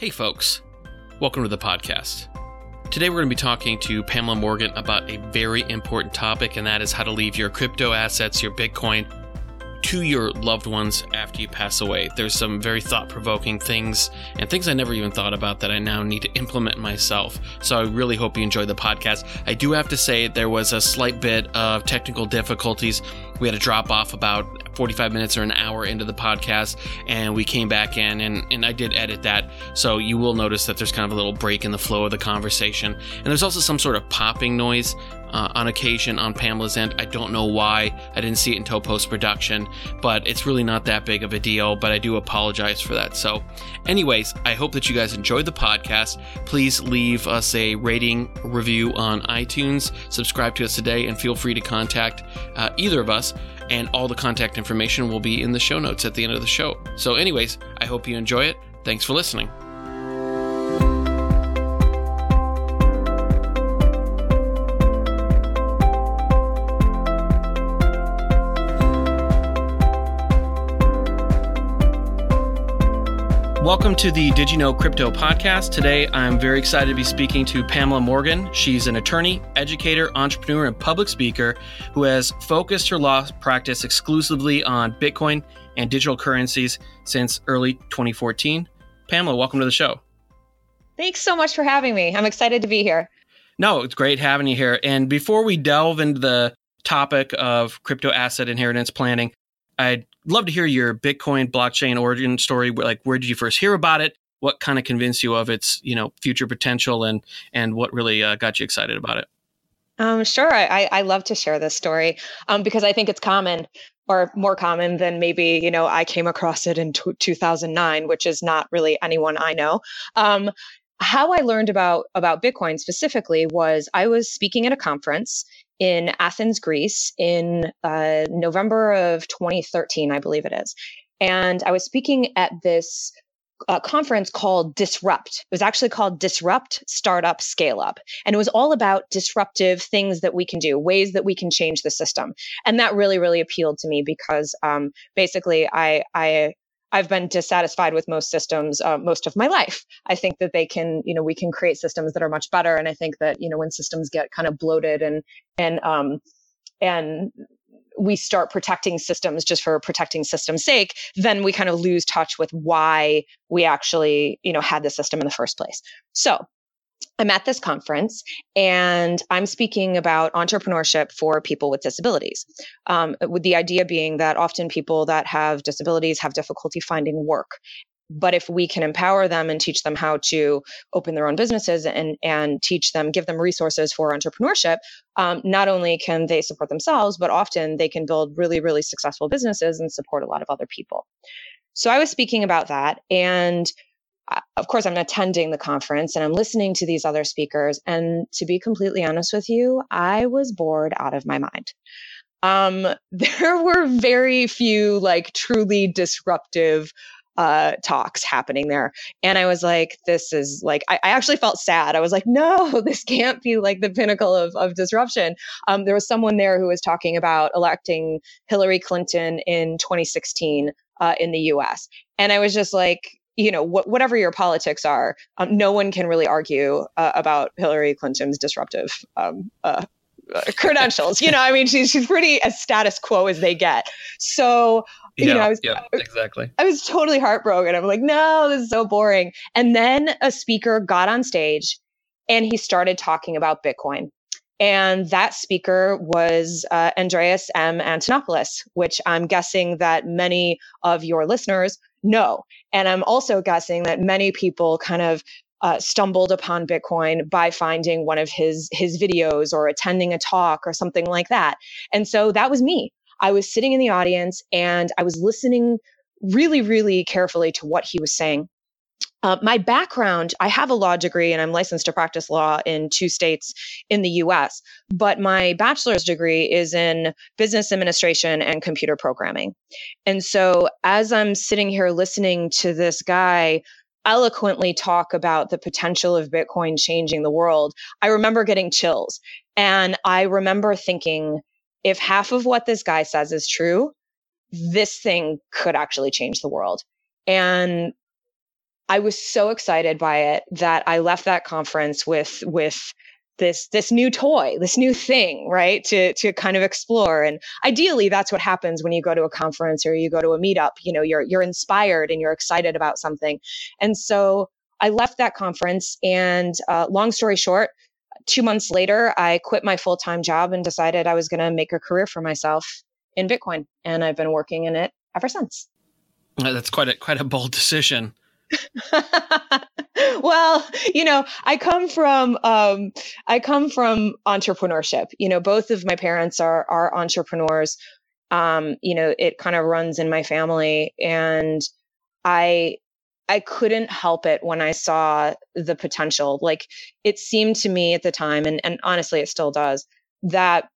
Hey, folks. Welcome to the podcast. Today, we're going to be talking to Pamela Morgan about a very important topic, and that is how to leave your crypto assets, your Bitcoin, to your loved ones after you pass away. There's some very thought provoking things and things I never even thought about that I now need to implement myself. So I really hope you enjoy the podcast. I do have to say there was a slight bit of technical difficulties. We had to drop off about 45 minutes or an hour into the podcast and we came back in and, and I did edit that. So you will notice that there's kind of a little break in the flow of the conversation. And there's also some sort of popping noise uh, on occasion on Pamela's end. I don't know why. I didn't see it until post production, but it's really not that big of a deal. But I do apologize for that. So, anyways, I hope that you guys enjoyed the podcast. Please leave us a rating review on iTunes, subscribe to us today, and feel free to contact uh, either of us and all the contact information will be in the show notes at the end of the show. So, anyways, I hope you enjoy it. Thanks for listening. Welcome to the Did You Know Crypto podcast. Today, I'm very excited to be speaking to Pamela Morgan. She's an attorney, educator, entrepreneur, and public speaker who has focused her law practice exclusively on Bitcoin and digital currencies since early 2014. Pamela, welcome to the show. Thanks so much for having me. I'm excited to be here. No, it's great having you here. And before we delve into the topic of crypto asset inheritance planning, I'd love to hear your Bitcoin blockchain origin story. Like, where did you first hear about it? What kind of convinced you of its, you know, future potential, and and what really uh, got you excited about it? Um, sure, I, I love to share this story um, because I think it's common or more common than maybe you know I came across it in t- 2009, which is not really anyone I know. Um, how I learned about about Bitcoin specifically was I was speaking at a conference in Athens, Greece, in uh, November of 2013, I believe it is, and I was speaking at this uh, conference called Disrupt. It was actually called Disrupt Startup Scale Up. And it was all about disruptive things that we can do, ways that we can change the system. And that really, really appealed to me because um, basically I, I I've been dissatisfied with most systems uh, most of my life. I think that they can, you know, we can create systems that are much better. And I think that, you know, when systems get kind of bloated and, and, um, and we start protecting systems just for protecting system's sake, then we kind of lose touch with why we actually, you know, had the system in the first place. So I'm at this conference and I'm speaking about entrepreneurship for people with disabilities. Um, with the idea being that often people that have disabilities have difficulty finding work. But if we can empower them and teach them how to open their own businesses and, and teach them, give them resources for entrepreneurship, um, not only can they support themselves, but often they can build really, really successful businesses and support a lot of other people. So I was speaking about that. And of course, I'm attending the conference and I'm listening to these other speakers. And to be completely honest with you, I was bored out of my mind. Um, there were very few like truly disruptive uh, talks happening there. And I was like, this is like, I, I, actually felt sad. I was like, no, this can't be like the pinnacle of, of disruption. Um, there was someone there who was talking about electing Hillary Clinton in 2016 uh, in the US. And I was just like, you know, wh- whatever your politics are, um, no one can really argue uh, about Hillary Clinton's disruptive um, uh, uh, credentials. you know, I mean, she's she's pretty as status quo as they get. So, you yeah, know, I was yeah, exactly. I was totally heartbroken. I'm like, no, this is so boring. And then a speaker got on stage, and he started talking about Bitcoin. And that speaker was uh, Andreas M. Antonopoulos, which I'm guessing that many of your listeners know. And I'm also guessing that many people kind of uh, stumbled upon Bitcoin by finding one of his his videos or attending a talk or something like that. And so that was me. I was sitting in the audience and I was listening really, really carefully to what he was saying. Uh, my background, I have a law degree and I'm licensed to practice law in two states in the US, but my bachelor's degree is in business administration and computer programming. And so as I'm sitting here listening to this guy eloquently talk about the potential of Bitcoin changing the world, I remember getting chills. And I remember thinking, if half of what this guy says is true, this thing could actually change the world. And I was so excited by it that I left that conference with with this this new toy, this new thing, right? To to kind of explore. And ideally that's what happens when you go to a conference or you go to a meetup. You know, you're you're inspired and you're excited about something. And so I left that conference and uh, long story short, two months later, I quit my full time job and decided I was going to make a career for myself in Bitcoin. And I've been working in it ever since. That's quite a quite a bold decision. well, you know, I come from um, I come from entrepreneurship. You know, both of my parents are are entrepreneurs. Um, you know, it kind of runs in my family, and I I couldn't help it when I saw the potential. Like it seemed to me at the time, and and honestly, it still does that.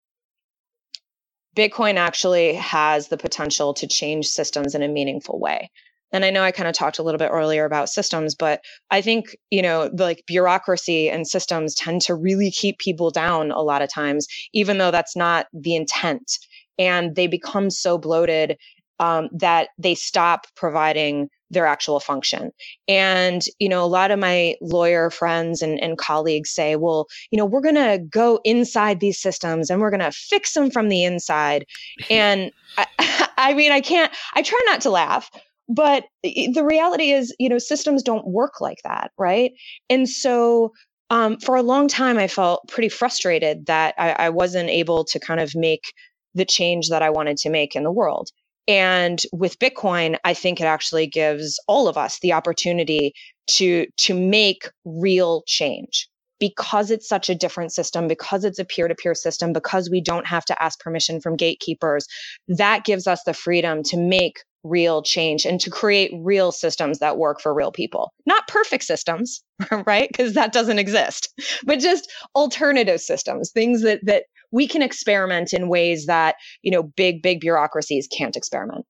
Bitcoin actually has the potential to change systems in a meaningful way and i know i kind of talked a little bit earlier about systems but i think you know like bureaucracy and systems tend to really keep people down a lot of times even though that's not the intent and they become so bloated um, that they stop providing their actual function. And, you know, a lot of my lawyer friends and, and colleagues say, well, you know, we're going to go inside these systems and we're going to fix them from the inside. and I, I mean, I can't, I try not to laugh, but the reality is, you know, systems don't work like that, right? And so um, for a long time, I felt pretty frustrated that I, I wasn't able to kind of make the change that I wanted to make in the world. And with Bitcoin, I think it actually gives all of us the opportunity to to make real change because it's such a different system, because it's a peer to peer system, because we don't have to ask permission from gatekeepers, that gives us the freedom to make real change and to create real systems that work for real people. Not perfect systems, right? Because that doesn't exist, but just alternative systems, things that, that we can experiment in ways that, you know, big, big bureaucracies can't experiment.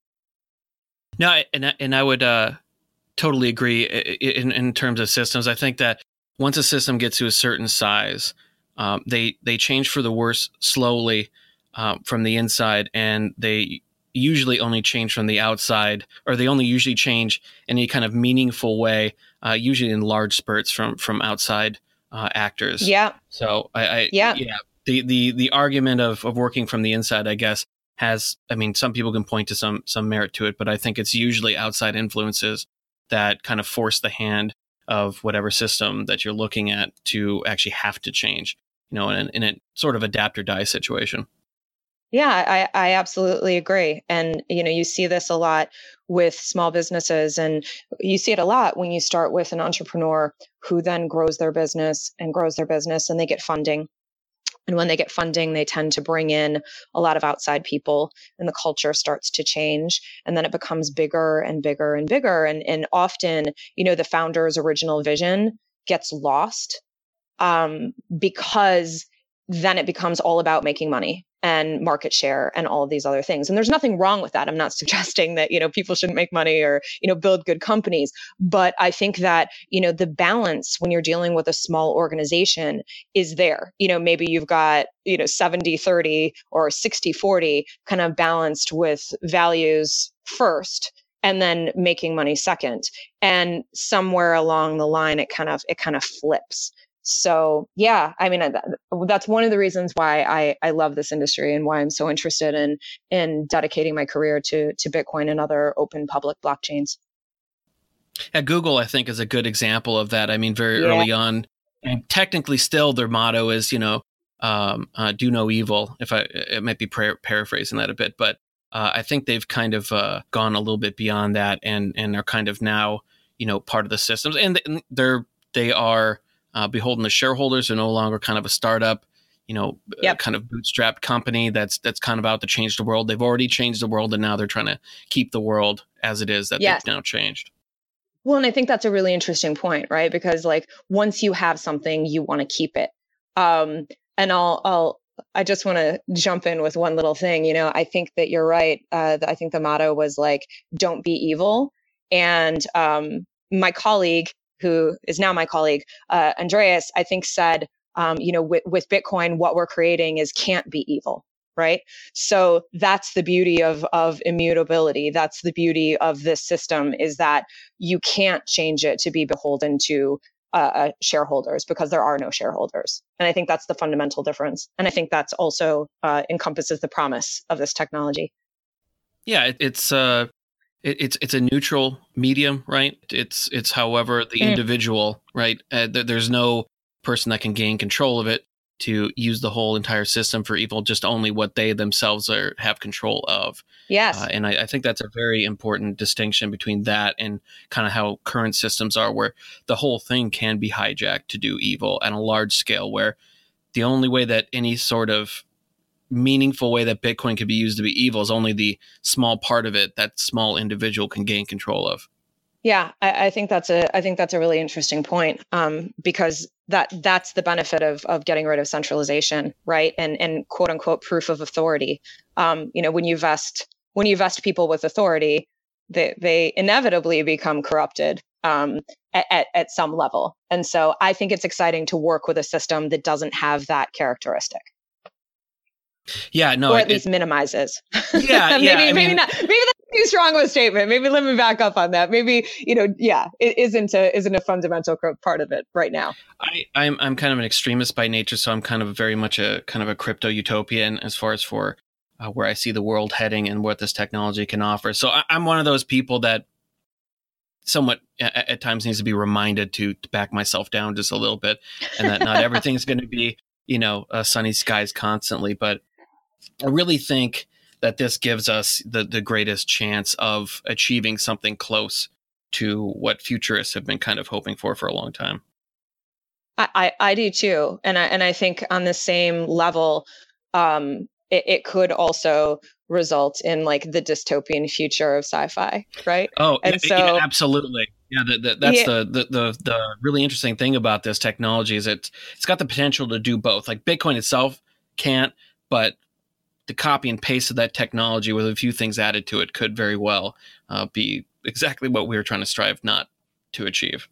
No, and, and I would uh, totally agree in, in terms of systems. I think that once a system gets to a certain size, um, they they change for the worse slowly um, from the inside, and they usually only change from the outside, or they only usually change in any kind of meaningful way, uh, usually in large spurts from from outside uh, actors. Yeah. So I, I yeah yeah the the the argument of of working from the inside, I guess, has I mean some people can point to some some merit to it, but I think it's usually outside influences that kind of force the hand of whatever system that you're looking at to actually have to change, you know, in, in a sort of adapt or die situation. Yeah, I, I absolutely agree. And, you know, you see this a lot with small businesses and you see it a lot when you start with an entrepreneur who then grows their business and grows their business and they get funding. And when they get funding, they tend to bring in a lot of outside people and the culture starts to change. And then it becomes bigger and bigger and bigger. And, and often, you know, the founder's original vision gets lost um, because then it becomes all about making money and market share and all of these other things. And there's nothing wrong with that. I'm not suggesting that, you know, people shouldn't make money or, you know, build good companies. But I think that, you know, the balance when you're dealing with a small organization is there. You know, maybe you've got, you know, 70, 30 or 60, 40 kind of balanced with values first and then making money second. And somewhere along the line, it kind of, it kind of flips. So yeah, I mean that's one of the reasons why I I love this industry and why I'm so interested in in dedicating my career to to Bitcoin and other open public blockchains. At Google, I think is a good example of that. I mean, very yeah. early on, and technically still their motto is you know um, uh, do no evil. If I it might be par- paraphrasing that a bit, but uh, I think they've kind of uh, gone a little bit beyond that and and are kind of now you know part of the systems and they're they are uh, beholden to shareholders. They're no longer kind of a startup, you know, yep. kind of bootstrapped company that's that's kind of out to change the world. They've already changed the world, and now they're trying to keep the world as it is that yes. they've now changed. Well, and I think that's a really interesting point, right? Because like once you have something, you want to keep it. Um, and I'll I'll I just want to jump in with one little thing. You know, I think that you're right. Uh, I think the motto was like, "Don't be evil." And um, my colleague who is now my colleague, uh, Andreas, I think said, um, you know, with, with Bitcoin, what we're creating is can't be evil. right? So that's the beauty of of immutability. That's the beauty of this system is that you can't change it to be beholden to uh, uh, shareholders because there are no shareholders. And i think that's the fundamental difference. And i think that's also uh, encompasses the promise of this technology. Yeah it, it's uh it, it's it's a neutral medium right it's it's however the individual right uh, th- there's no person that can gain control of it to use the whole entire system for evil, just only what they themselves are have control of. Yes, uh, and I, I, think that's a very important distinction between that and kind of how current systems are, where the whole thing can be hijacked to do evil at a large scale. Where the only way that any sort of meaningful way that Bitcoin could be used to be evil is only the small part of it that small individual can gain control of. Yeah, I, I, think that's a I think that's a really interesting point um, because that that's the benefit of of getting rid of centralization, right? And and quote unquote proof of authority. Um, you know, when you vest when you vest people with authority, they they inevitably become corrupted um, at, at at some level. And so I think it's exciting to work with a system that doesn't have that characteristic. Yeah, no, or at it, least minimizes. Yeah, maybe, yeah. maybe mean, not. Maybe that's too strong of a statement. Maybe let me back up on that. Maybe you know, yeah, it isn't a isn't a fundamental part of it right now. I, I'm I'm kind of an extremist by nature, so I'm kind of very much a kind of a crypto utopian as far as for uh, where I see the world heading and what this technology can offer. So I, am one of those people that somewhat at, at times needs to be reminded to, to back myself down just a little bit, and that not everything's going to be you know uh, sunny skies constantly, but I really think that this gives us the, the greatest chance of achieving something close to what futurists have been kind of hoping for for a long time. I, I, I do too, and I and I think on the same level, um, it, it could also result in like the dystopian future of sci-fi, right? Oh, and so yeah, absolutely. Yeah, the, the, that's yeah. The, the the the really interesting thing about this technology is it it's got the potential to do both. Like Bitcoin itself can't, but the copy and paste of that technology with a few things added to it could very well uh, be exactly what we were trying to strive not to achieve.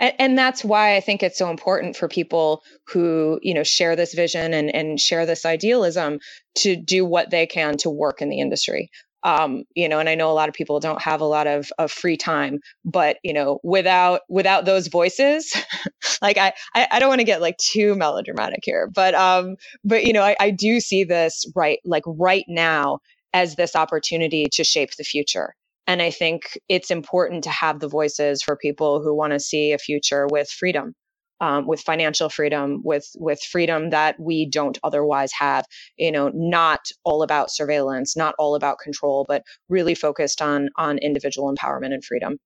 And, and, that's why I think it's so important for people who, you know, share this vision and, and share this idealism to do what they can to work in the industry um, you know and i know a lot of people don't have a lot of, of free time but you know without without those voices like I, I, I don't want to get like too melodramatic here but um but you know I, I do see this right like right now as this opportunity to shape the future. And i think it's important to have the voices for people who want to see a future with freedom um, with financial freedom, with with freedom that we don't otherwise have. You know, not all about surveillance, not all about control, but really focused on on individual empowerment and freedom.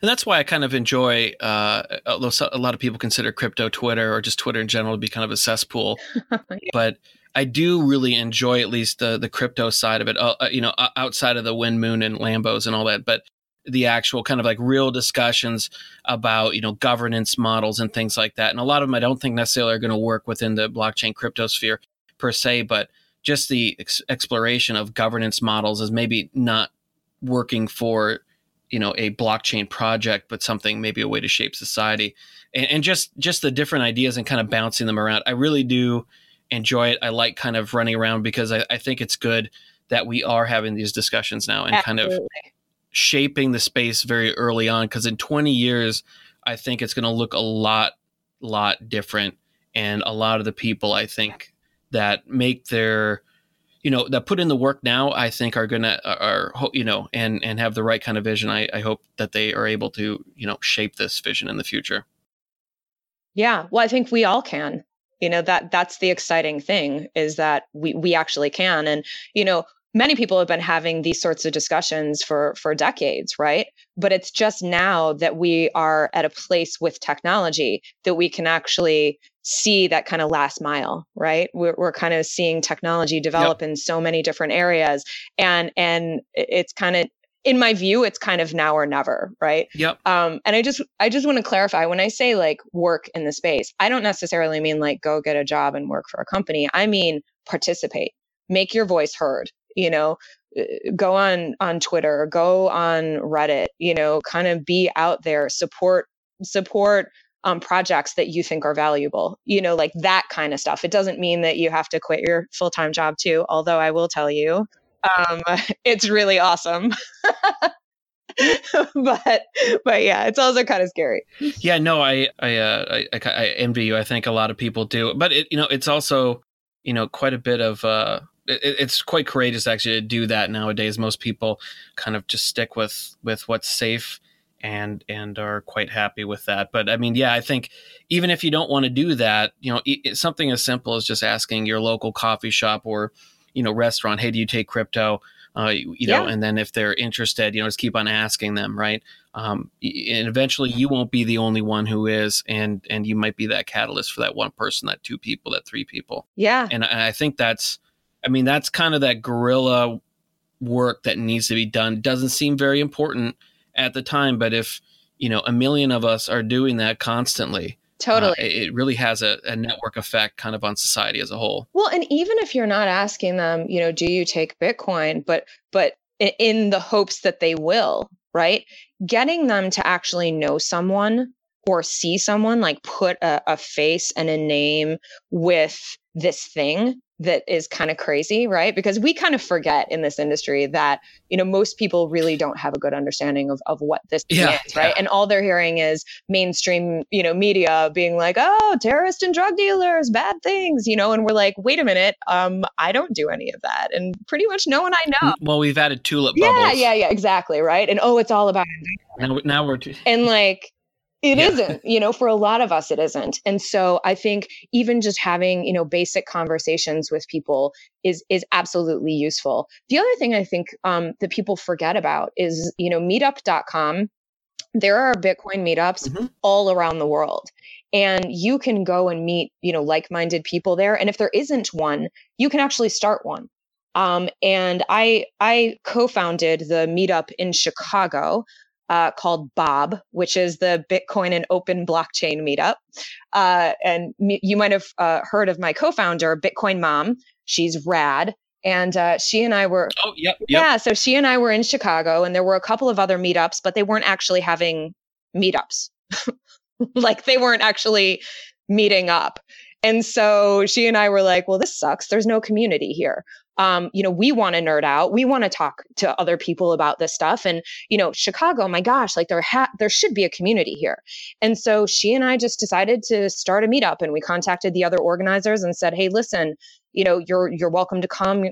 And that's why I kind of enjoy, uh, although a lot of people consider crypto Twitter or just Twitter in general to be kind of a cesspool, yeah. but I do really enjoy at least the the crypto side of it. Uh, you know, outside of the wind, moon, and Lambos and all that, but the actual kind of like real discussions about you know governance models and things like that. And a lot of them i don't think necessarily are going to work within the blockchain crypto sphere per se but just the ex- exploration of governance models is maybe not working for you know a blockchain project but something maybe a way to shape society. And, and just just the different ideas and kind of bouncing them around. I really do enjoy it. I like kind of running around because i, I think it's good that we are having these discussions now and Absolutely. kind of shaping the space very early on because in 20 years i think it's going to look a lot lot different. And a lot of the people i think that make their you know that put in the work now i think are gonna are you know and and have the right kind of vision. I, I hope that they are able to you know shape this vision in the future. Yeah. Well i think we all can. You know that that's the exciting thing is that we we actually can. And you know many people have been having these sorts of discussions for for decades right? But it's just now that we are at a place with technology that we can actually see that kind of last mile right? We're, we're kind of seeing technology develop yep. in so many different areas. And and it's kind of in my view it's kind of now or never right? Yep. Um and i just i just want to clarify when i say like work in the space i don't necessarily mean like go get a job and work for a company. I mean participate. Make your voice heard you know uh, go on on twitter go on reddit you know kind of be out there support support um, projects that you think are valuable, you know, like that kind of stuff. It doesn't mean that you have to quit your full time job too, although I will tell you, um, it's really awesome. but but yeah, it's also kind of scary. Yeah, no, I I, uh, I I envy you. I think a lot of people do, but it, you know, it's also you know quite a bit of uh, it, it's quite courageous actually to do that nowadays. Most people kind of just stick with with what's safe and and are quite happy with that. But I mean, yeah, I think even if you don't want to do that, you know, it, something as simple as just asking your local coffee shop or you know restaurant, hey, do you take crypto? Uh, you, yeah. know, and then if they're interested, you know, just keep on asking them, right? Um, and eventually, you won't be the only one who is, and and you might be that catalyst for that one person, that two people, that three people. Yeah, and I, I think that's, I mean, that's kind of that guerrilla work that needs to be done. Doesn't seem very important at the time, but if you know a million of us are doing that constantly, Totally. Uh, it really has a, a, network effect kind of on society as a whole. Well, and even if you're not asking them, you know, do you take Bitcoin, but but in the hopes that they will, right? Getting them to actually know someone or see someone like put a, a face and a name with this thing that is kind of crazy, right? Because we kind of forget in this industry that, you know, most people really don't have a good understanding of, of what this yeah, is, right? Yeah. And all they're hearing is mainstream, you know, media being like, oh, terrorists and drug dealers, bad things, you know, and we're like, wait a minute, um, I don't do any of that. And pretty much no one I know. Well, we've added tulip bubbles. Yeah, yeah, yeah, exactly, right? And oh, it's all about now, now we're t- and like it yeah. not you know, for a lot of us, it isn't. And so I think even just having, you know, basic conversations with people is, is absolutely useful. The other thing I think um, that people forget about is, you know, meetup.com. There are Bitcoin meetups mm-hmm. all around the world and you can go and meet, you know, like-minded people there. And if there isn't one, you can actually start one. Um, and I I co-founded the meetup in Chicago uh, called Bob, which is the Bitcoin and Open Blockchain Meetup. Uh, and me, you might have uh, heard of my co-founder, Bitcoin Mom. She's rad. And uh, she and I were, oh, yep, yep. yeah. So she and I were in Chicago, and there were a couple of other meetups, but they weren't actually having meetups. like they weren't actually meeting up. And so she and I were like, well, this sucks. There's no community here um, you know, we want to nerd out. We want to talk to other people about this stuff. And, you know, Chicago, my gosh, like there ha- there should be a community here. And so she and I just decided to start a meetup and we contacted the other organizers and said, hey, listen, you know, you're you're welcome to come.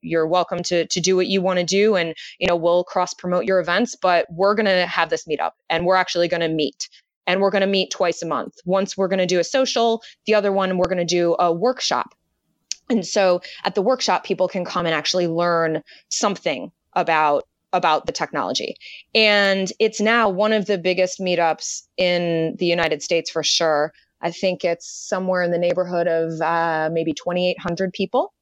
You're welcome to to do what you want to do. And, you know, we'll cross promote your events, but we're gonna have this meetup and we're actually gonna meet and we're going to meet twice a month. Once we're going to do a social, the other one we're going to do a workshop and so at the workshop, people can come and actually learn something about about the technology. And it's now one of the biggest meetups in the United States for sure. I think it's somewhere in the neighborhood of uh, maybe 2,800 people.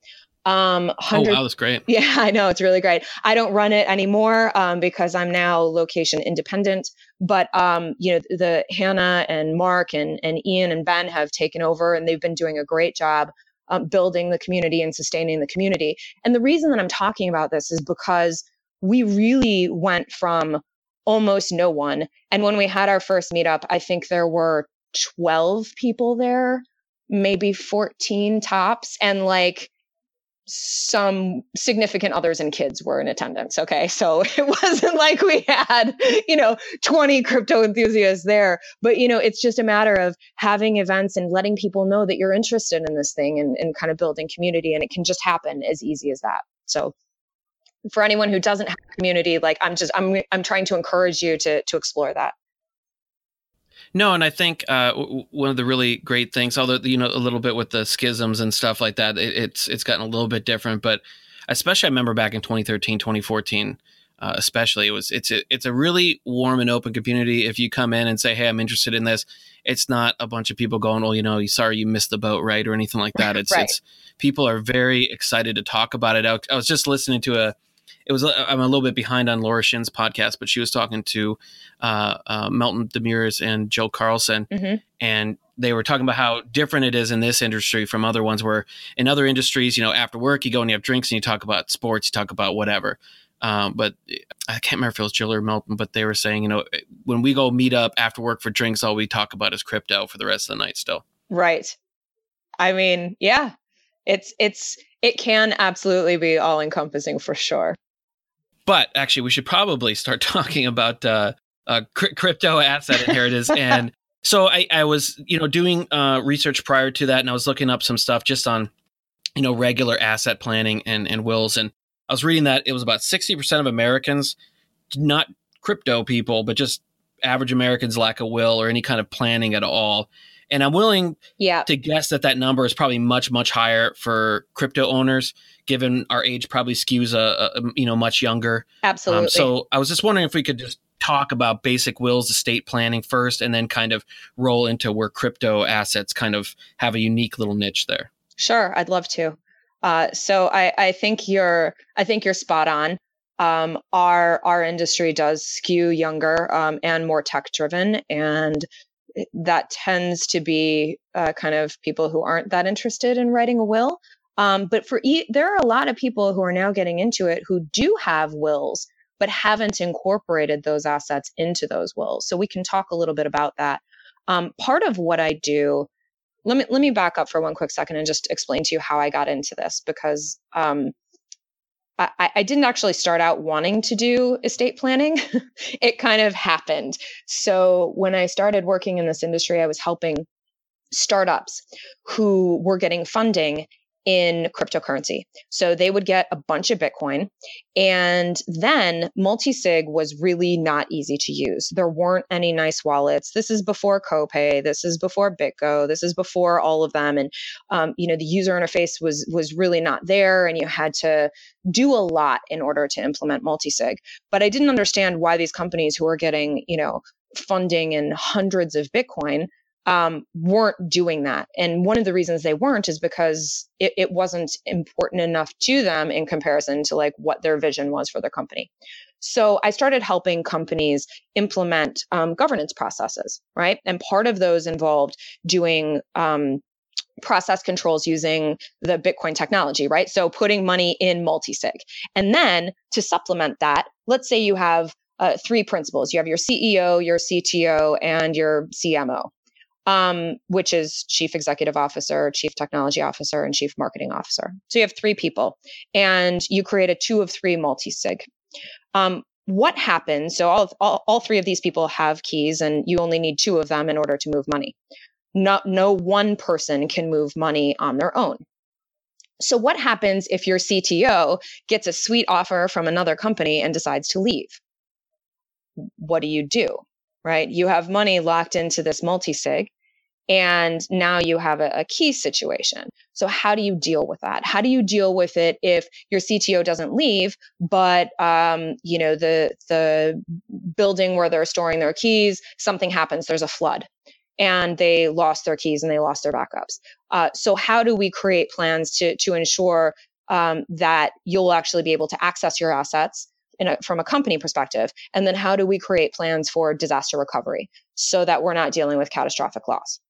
Um, oh, wow, that's great. Yeah, I know. It's really great. I don't run it anymore um, because I'm now location independent. But, um, you know, the Hannah and Mark and, and Ian and Ben have taken over and they've been doing a great job um, building the community and sustaining the community. And the reason that I'm talking about this is because we really went from almost no one. And when we had our first meetup, I think there were 12 people there, maybe 14 tops. And like, some significant others and kids were in attendance. Okay. So it wasn't like we had, you know, 20 crypto enthusiasts there, but, you know, it's just a matter of having events and letting people know that you're interested in this thing and, and kind of building community. And it can just happen as easy as that. So for anyone who doesn't have community, like I'm just, I'm, I'm trying to encourage you to, to explore that. No, and I think uh, w- one of the really great things, although you know a little bit with the schisms and stuff like that, it, it's it's gotten a little bit different. But especially, I remember back in 2013, 2014. Uh, especially it was it's a, it's a really warm and open community if you come in and say hey i'm interested in this it's not a bunch of people going well you know sorry you missed the boat right or anything like that it's right. it's people are very excited to talk about it I, I was just listening to a it was I'm a little bit behind on Laura Shin's podcast, but she was talking to uh, uh, Meltem Demirors and Jill Carlson, mm-hmm. and they were talking about how different it is in this industry from other ones. Where in other industries, you know, after work you go and you have drinks and you talk about sports, you talk about whatever. Um, but I can't remember if it was Jill or Meltem, but they were saying, you know, when we go meet up after work for drinks, all we talk about is crypto for the rest of the night still. Right. I mean, yeah, it's, it's, it can absolutely be all encompassing for sure. But actually, we should probably start talking about uh, uh, crypto asset inheritance. and so I, I, was, you know, doing uh, research prior to that, and I was looking up some stuff just on, you know, regular asset planning and, and wills. And I was reading that it was about 60% of Americans, not crypto people, but just average Americans lack a will or any kind of planning at all. And I'm willing yeah. to guess that that number is probably much, much higher for crypto owners, given our age probably skews a, a you know much younger. Absolutely. Um, so I was just wondering if we could just talk about basic wills estate planning first, and then kind of roll into where crypto assets kind of have a unique little niche there. Sure, I'd love to. Uh, so I, I think you're I think you're spot on. Um, our our industry does skew younger um, and more tech driven, and that tends to be uh, kind of people who aren't that interested in writing a will. Um, but for e- there are a lot of people who are now getting into it who do have wills, but haven't incorporated those assets into those wills. So we can talk a little bit about that. Um, part of what I do let me let me back up for one quick second and just explain to you how I got into this because um, I, I, didn't actually start out wanting to do estate planning. it kind of happened. So when I started working in this industry, I was helping startups who were getting funding in cryptocurrency. So they would get a bunch of Bitcoin. And then multisig was really not easy to use. There weren't any nice wallets. This is before Copay. This is before BitGo. This is before all of them. And, um, you know, the user interface was, was really not there. And you had to do a lot in order to implement multisig. But I didn't understand why these companies who are getting, you know, funding in hundreds of Bitcoin um, weren't doing that. And one of the reasons they weren't is because it, it, wasn't important enough to them in comparison to like what their vision was for their company. So I started helping companies implement um, governance processes, right? And part of those involved doing um, process controls using the Bitcoin technology, right? So putting money in multisig. And then to supplement that, let's say you have uh, three principals. You have your CEO, your CTO, and your CMO um, which is chief executive officer, chief technology officer, and chief marketing officer. So you have three people, and you create a two of three multi sig. Um, what happens? So all, all, all three of these people have keys, and you only need two of them in order to move money. Not, no one person can move money on their own. So what happens if your CTO gets a sweet offer from another company and decides to leave? What do you do? Right? You have money locked into this multi-sig and now you have a, a, key situation. So how do you deal with that? How do you deal with it if your CTO doesn't leave, but um, you know the the building where they're storing their keys, something happens, there's a flood, and they lost their keys and they lost their backups. Uh, so how do we create plans to to ensure um, that you'll actually be able to access your assets a, from a company perspective? And then how do we create plans for disaster recovery so that we're not dealing with catastrophic loss?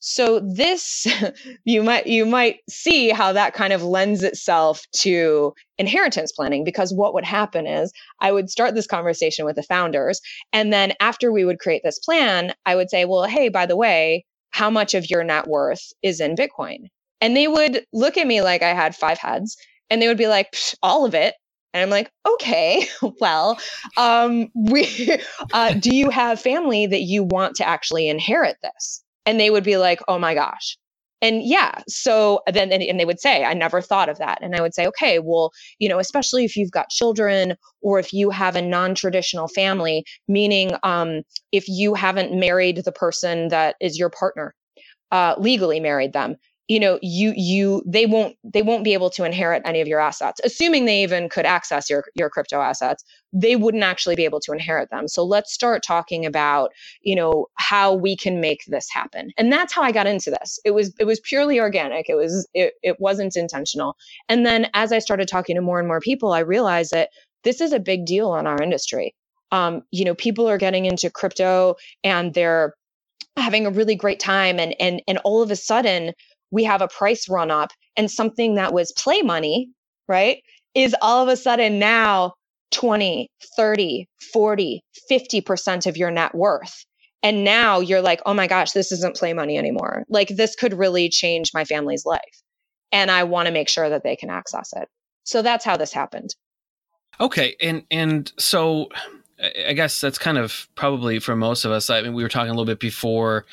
So this you might you might see how that kind of lends itself to inheritance planning because what would happen is I would start this conversation with the founders and then after we would create this plan I would say well hey by the way how much of your net worth is in bitcoin and they would look at me like I had five heads and they would be like all of it and I'm like, okay, well, um, we, uh, do you have family that you want to actually inherit this? And they would be like, oh my gosh. And yeah, so then, and they would say, I never thought of that. And I would say, okay, well, you know, especially if you've got children or if you have a non traditional family, meaning um, if you haven't married the person that is your partner, uh, legally married them, you know you you they won't they won't be able to inherit any of your assets assuming they even could access your your crypto assets. They wouldn't actually be able to inherit them. So let's start talking about you know how we can make this happen. And that's how i got into this. It was it was purely organic. It was it, it wasn't intentional. And then as i started talking to more and more people i realized that this is a big deal in our industry. Um, you know people are getting into crypto and they're having a really great time and and and all of a sudden we have a price run up and something that was play money, right, is all of a sudden now 20, 30, 40, 50% of your net worth. And now you're like, oh my gosh, this isn't play money anymore. Like this could really change my family's life. And I want to make sure that they can access it. So that's how this happened. Okay. And, and so I guess that's kind of probably for most of us. I mean, we were talking a little bit before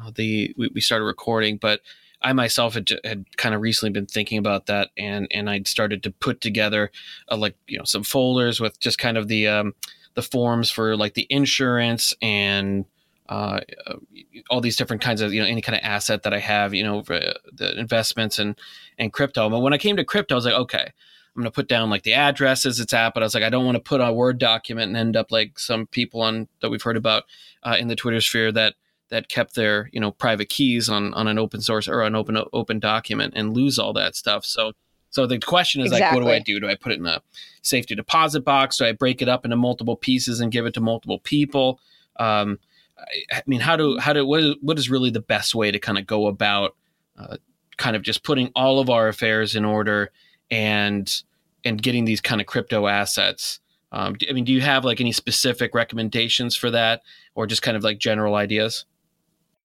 uh, the, we, we started recording, but I myself had, had kind of recently been thinking about that, and and I'd started to put together uh, like you know some folders with just kind of the um, the forms for like the insurance and uh, all these different kinds of you know any kind of asset that I have, you know, the investments and and crypto. But when I came to crypto, I was like, okay, I'm gonna put down like the addresses it's at, but I was like, I don't want to put a Word document and end up like some people on that we've heard about uh, in the Twitter sphere that that kept their you know private keys on on an open source or an open open document and lose all that stuff. So so the question is exactly. like, what do I do? Do I put it in a safety deposit box? Do I break it up into multiple pieces and give it to multiple people? Um, I, I, mean, how do how do what is, what is really the best way to kind of go about uh, kind of just putting all of our affairs in order and and getting these kind of crypto assets? Um, I mean, do you have like any specific recommendations for that, or just kind of like general ideas?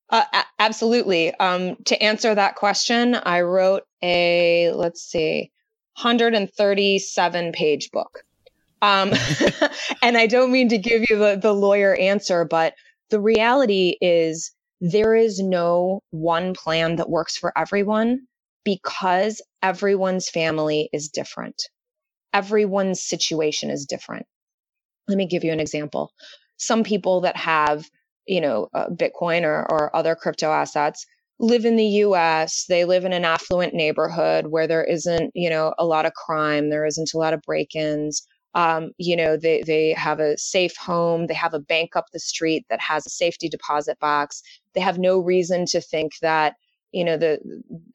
Uh, a- absolutely. Um, to answer that question, I wrote a, let's see, 137 page book. Um, and I don't mean to give you the, the lawyer answer, but the reality is there is no one plan that works for everyone because everyone's family is different. Everyone's situation is different. Let me give you an example. Some people that have you know, uh, Bitcoin or, or other crypto assets live in the US. They live in an affluent neighborhood where there isn't, you know, a lot of crime. There isn't a lot of break-ins. Um, you know, they, they have a safe home. They have a bank up the street that has a safety deposit box. They have no reason to think that, you know, the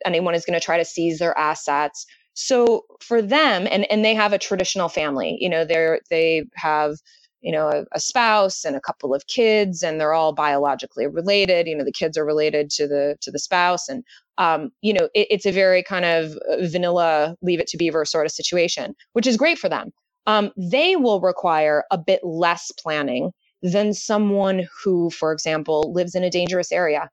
anyone is going to try to seize their assets. So for them, and, and they have a traditional family, you know, they're, they have, you know a, a, spouse and a couple of kids and they're all biologically related you know the kids are related to the to the spouse and um, you know it, it's a very kind of uh, vanilla leave it to beaver sort of situation which is great for them. Um, they will require a bit less planning than someone who for example lives in a dangerous area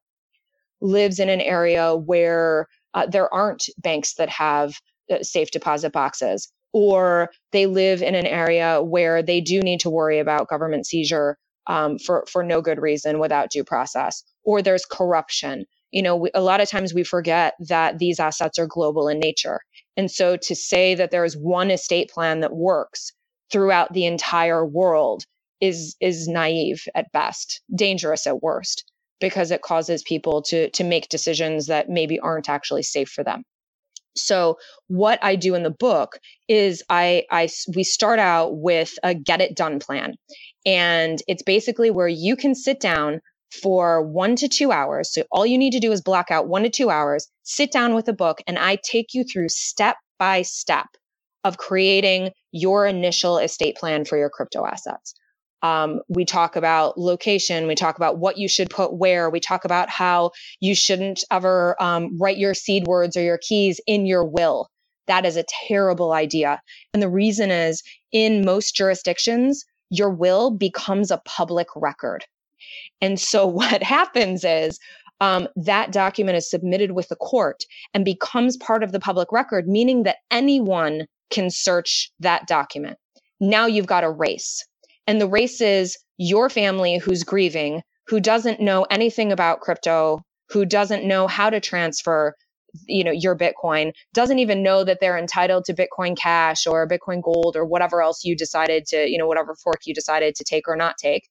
lives in an area where uh, there aren't banks that have uh, safe deposit boxes or they live in an area where they do need to worry about government seizure um, for for no good reason without due process, or there's corruption. You know, we, a lot of times we forget that these assets are global in nature, and so to say that there is one estate plan that works throughout the entire world is is naive at best, dangerous at worst, because it causes people to to make decisions that maybe aren't actually safe for them. So what I do in the book is I, I we start out with a get it done plan. And it's basically where you can sit down for one to two hours. So all you need to do is block out one to two hours, sit down with a book, and I take you through step by step of creating your initial estate plan for your crypto assets. Um, we talk about location. We talk about what you should put where. We talk about how you shouldn't ever um, write your seed words or your keys in your will. That is a terrible idea. And the reason is in most jurisdictions, your will becomes a public record. And so what happens is um, that document is submitted with the court and becomes part of the public record, meaning that anyone can search that document. Now you've got a race and the race is your family who's grieving, who doesn't know anything about crypto, who doesn't know how to transfer you know your bitcoin doesn't even know that they're entitled to bitcoin cash or bitcoin gold or whatever else you decided to you know whatever fork you decided to take or not take.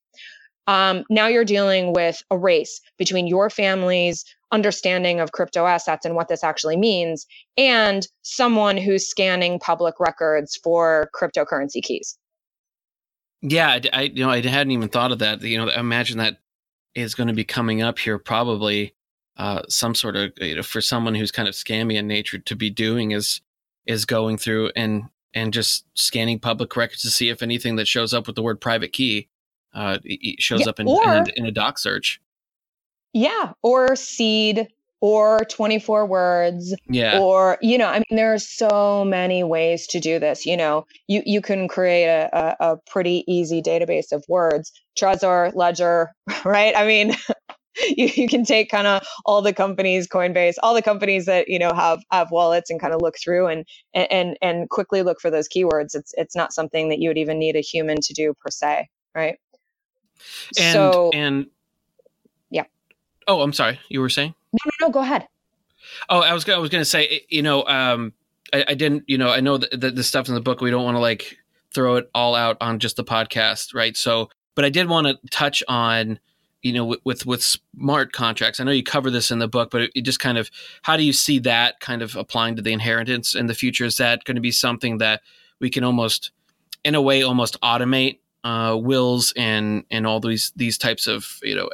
Um, now you're dealing with a race between your family's understanding of crypto assets and what this actually means and someone who's scanning public records for cryptocurrency keys yeah, I, I, you know I hadn't even thought of that. You know, imagine that is going to be coming up here probably uh, some sort of you know for someone who's kind of scammy in nature to be doing is is going through and and just scanning public records to see if anything that shows up with the word private key uh, shows yeah, up in, or, in, a, in a doc search. Yeah, or seed or 24 words yeah. or you know i mean there are so many ways to do this you know. You you can create a, a, a pretty easy database of words. Trezor ledger right? I mean you, you can take kind of all the companies coinbase all the companies that you know have have wallets and kind of look through and and and quickly look for those keywords. It's it's not something that you would even need a human to do per se right? And so, and oh i'm sorry you were saying no, no, no. Go ahead. Oh, I was I was going to say, you know, um, I, I, didn't, you know, I know that the, the stuff in the book we don't want to like throw it all out on just the podcast, right? So, but I did want to touch on, you know, with, with, with smart contracts. I know you cover this in the book, but it, it just kind of how do you see that kind of applying to the inheritance in the future? Is that going to be something that we can almost, in a way, almost automate uh, wills and and all these these types of you know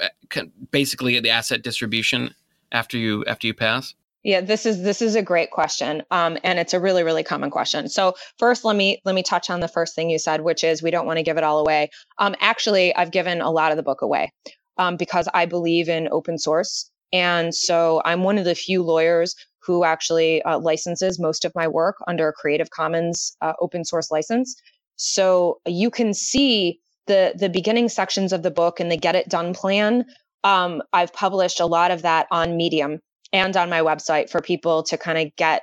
basically the asset distribution after you after you pass? Yeah, this is this is a great question, um, and it's a really really common question. So first, let me let me touch on the first thing you said, which is we don't want to give it all away. Um, actually, I've given a lot of the book away um, because I believe in open source, and so I'm one of the few lawyers who actually uh, licenses most of my work under a Creative Commons uh, open source license. So you can see the the beginning sections of the book and the get it done plan um, I've published a lot of that on Medium and on my website for people to kind of get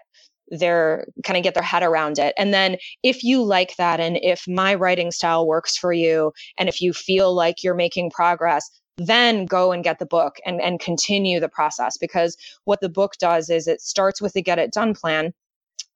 their kind of get their head around it. And then if you like that and if my writing style works for you and if you feel like you're making progress, then go and get the book and, and continue the process because what the book does is it starts with the get it done plan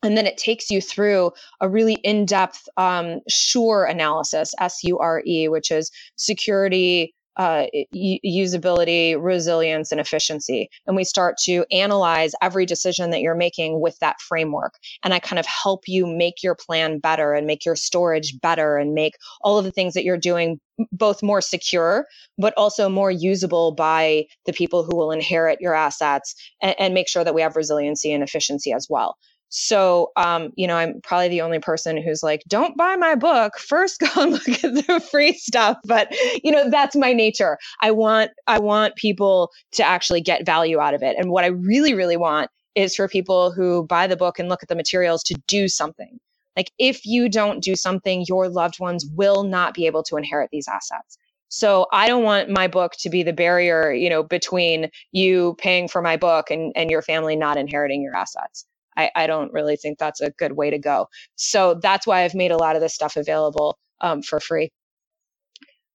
and then it takes you through a really in-depth um, sure analysis s-u-r-e which is security uh, usability, resilience, and efficiency. And we start to analyze every decision that you're making with that framework. And I kind of help you make your plan better and make your storage better and make all of the things that you're doing both more secure, but also more usable by the people who will inherit your assets and, and make sure that we have resiliency and efficiency as well. So, um, you know, I'm probably the only person who's like, don't buy my book. First, go and look at the free stuff. But, you know, that's my nature. I want, I want people to actually get value out of it. And what I really, really want is for people who buy the book and look at the materials to do something. Like, if you don't do something, your loved ones will not be able to inherit these assets. So I don't want my book to be the barrier, you know, between you paying for my book and, and your family not inheriting your assets. I, I don't really think that's a good way to go. So that's why I've made a lot of this stuff available um, for free.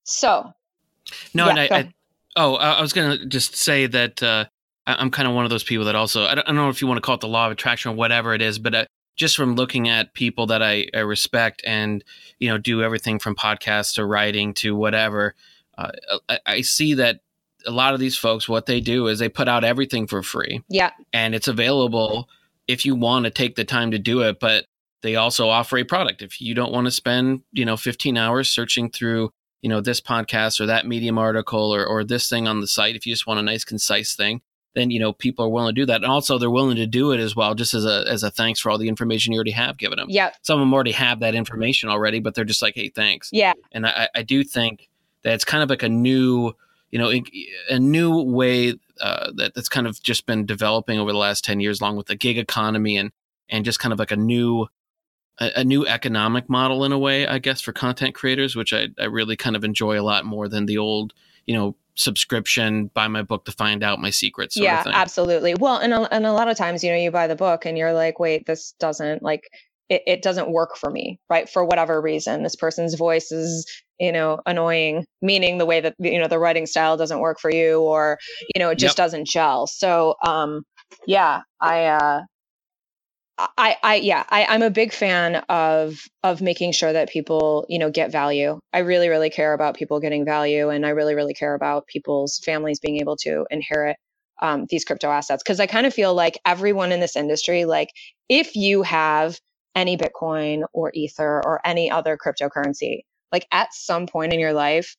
So, no, yeah, and I, I, oh, I was going to just say that uh, I'm kind of one of those people that also, I don't, I don't, know if you want to call it the law of attraction or whatever it is, but uh, just from looking at people that I, I, respect and, you know, do everything from podcasts to writing to whatever, uh, I, I see that a lot of these folks, what they do is they put out everything for free. Yeah. And it's available if you want to take the time to do it, but they also offer a product. If you don't want to spend, you know, 15 hours searching through, you know, this podcast or that Medium article or, or this thing on the site, if you just want a nice, concise thing, then, you know, people are willing to do that. And also they're willing to do it as well, just as a, as a thanks for all the information you already have given them. Yeah. Some of them already have that information already, but they're just like, Hey, thanks. Yeah. And I, I do think that it's kind of like a new, you know, a new way uh, that, that's kind of just been developing over the last 10 years, along with the gig economy and, and just kind of like a new, a, a, new economic model in a way, I guess, for content creators, which I, I really kind of enjoy a lot more than the old, you know, subscription, buy my book to find out my secrets. yeah, absolutely. Well, and a, and a lot of times, you know, you buy the book and you're like, wait, this doesn't like, it, it doesn't work for me, right? For whatever reason, this person's voice is you know annoying meaning the way that you know the writing style doesn't work for you or you know it just yep. doesn't gel so um yeah i uh I, I, yeah, I, I'm a big fan of of making sure that people, you know, get value. I really, really care about people getting value, and I really, really care about people's families being able to inherit um, these crypto assets. Because I kind of feel like everyone in this industry, like if you have any Bitcoin or Ether or any other cryptocurrency, like at some point in your life,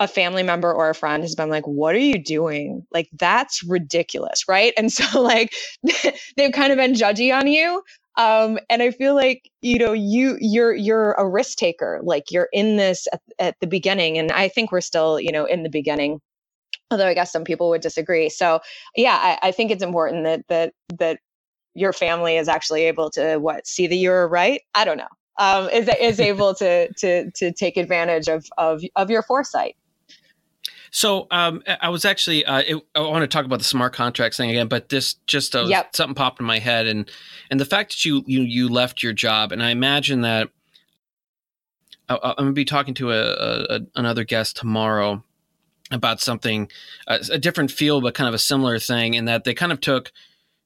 a family member or a friend has been like, What are you doing? Like, that's ridiculous. Right. And so, like, they've kind of been judgy on you. Um, and I feel like, you know, you, you're, you're a risk taker. Like, you're in this at, at the beginning. And I think we're still, you know, in the beginning although I guess some people would disagree. So yeah, I, I think it's important that that that your family is actually able to what see that you're right. I don't know. Um, is is able to to to take advantage of of of your foresight. So um, I was actually uh, it, I want to talk about the smart contracts thing again, but this just uh, yep. something popped in my head, and and the fact that you you you left your job, and I imagine that I, am going to be talking to a, a, another guest tomorrow about something a, a different field, but kind of a similar thing, in that they kind of took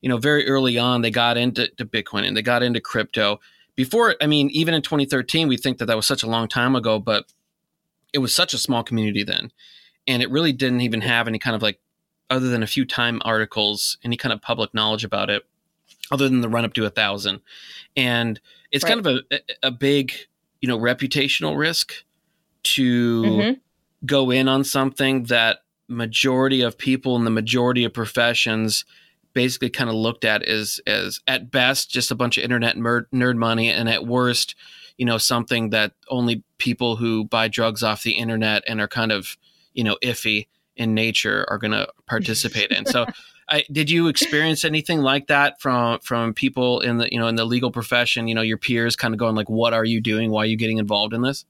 you know very early on they got into Bitcoin and they got into crypto before. I mean, even in 2013, we think that that was such a long time ago, but it was such a small community then and it really didn't even have any kind of like other than a few time articles any kind of public knowledge about it other than the run up to a thousand and it's right. kind of a, a big you know reputational risk to mm-hmm. go in on something that majority of people in the majority of professions basically kind of looked at as as at best just a bunch of internet nerd money and at worst you know something that only people who buy drugs off the internet and are kind of you know iffy in nature are going to participate in. So, I, did you experience anything like that from from people in the you know in the legal profession? You know, your peers kind of going like, "What are you doing? Why are you getting involved in this?"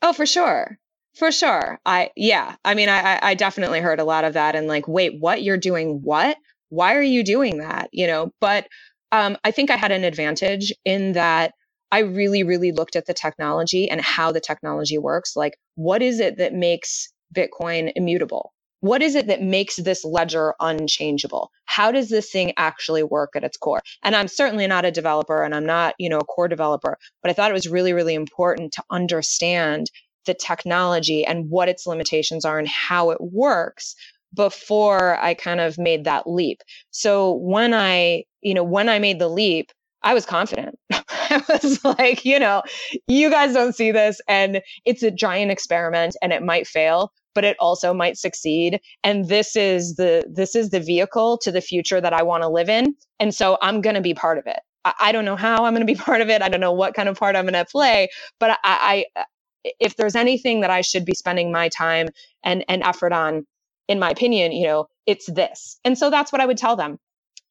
Oh, for sure. For sure. I yeah. I mean, I I definitely heard a lot of that and like, wait, what? You're doing what? Why are you doing that? You know, but um, I think I had an advantage in that I really, really looked at the technology and how the technology works. Like, what is it that makes Bitcoin immutable? What is it that makes this ledger unchangeable? How does this thing actually work at its core? And I'm certainly not a developer and I'm not, you know, a core developer, but I thought it was really, really important to understand the technology and what its limitations are and how it works before I kind of made that leap. So when I, you know, when I made the leap, I was confident. I was like, you know, you guys don't see this and it's a giant experiment and it might fail, but it also might succeed. And this is the this is the vehicle to the future that I want to live in. And so I'm gonna be part of it. I, don't know how I'm gonna be part of it. I don't know what kind of part I'm gonna play, but I, I if there's anything that I should be spending my time and, and effort on, in my opinion, you know, it's this. And so that's what I would tell them.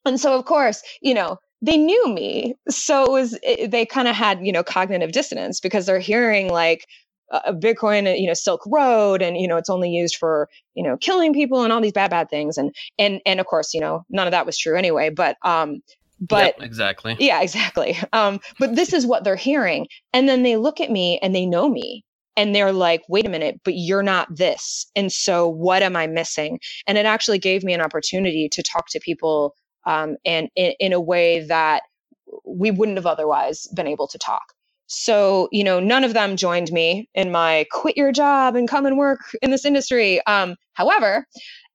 And so, of course, you know, they knew me. So it was, it, they kind of had, you know, cognitive dissonance because they're hearing like, uh, Bitcoin, you know, Silk Road, and you know, it's only used for you know killing people and all these bad bad things, and and and of course, you know, none of that was true anyway. But um, but yep, exactly, yeah, exactly. Um, but this is what they're hearing, and then they look at me and they know me, and they're like, wait a minute, but you're not this, and so what am I missing? And it actually gave me an opportunity to talk to people um, and in, in a way that we wouldn't have otherwise been able to talk. So, you know, none of them joined me in my quit your job and come and work in this industry. Um, however,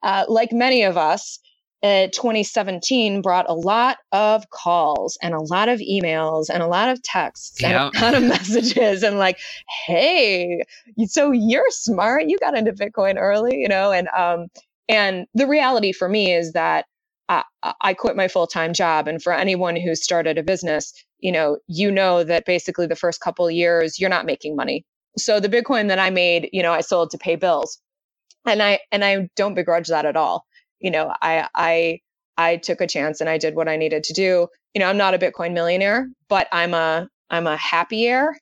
uh, like many of us, uh, 2017 brought a lot of calls and a lot of emails and a lot of texts and a lot of messages and like, hey, so you're smart, you got into Bitcoin early, you know, and um, and the reality for me is that I, I quit my full time job. And for anyone who started a business, you know, you know that basically the first couple years you're not making money. So the Bitcoin that I made, you know, I sold to pay bills, and I and I don't begrudge that at all. You know, I I I took a chance and I did what I needed to do. You know, I'm not a Bitcoin millionaire, but I'm a I'm a happier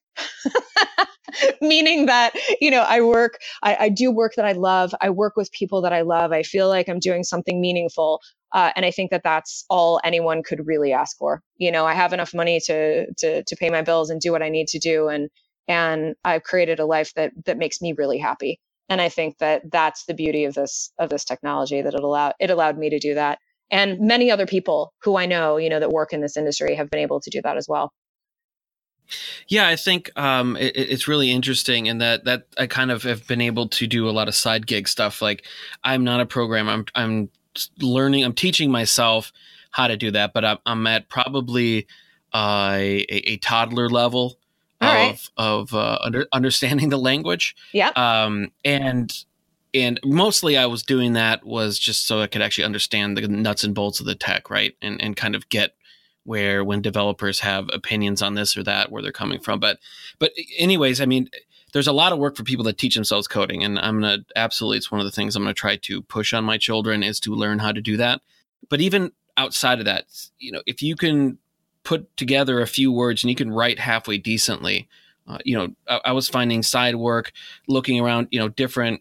meaning that you know i work I, I, do work that i love. I work with people that i love. I feel like i'm doing something meaningful uh, and i think that that's all anyone could really ask for. You know i have enough money to to to pay my bills and do what i need to do and and i've created a life that that makes me really happy and i think that that's the beauty of this of this technology that it allowed it allowed me to do that and many other people who i know you know that work in this industry have been able to do that as well yeah, I think um, it, it's really interesting in that that I kind of have been able to do a lot of side gig stuff. Like I'm not a programmer. I'm I'm learning. I'm teaching myself how to do that, but I'm, I'm at probably uh, a, a, toddler level All of right. of uh, under, understanding the language. Yeah. Um, and and mostly I was doing that was just so I could actually understand the nuts and bolts of the tech, right? And and kind of get where when developers have opinions on this or that where they're coming from but but anyways i mean there's a lot of work for people that teach themselves coding, and I'm gonna absolutely it's one of the things I'm gonna try to push on my children is to learn how to do that. But even outside of that, you know, if you can put together a few words and you can write halfway decently, uh, you know, I, I, was finding side work, looking around, you know, different,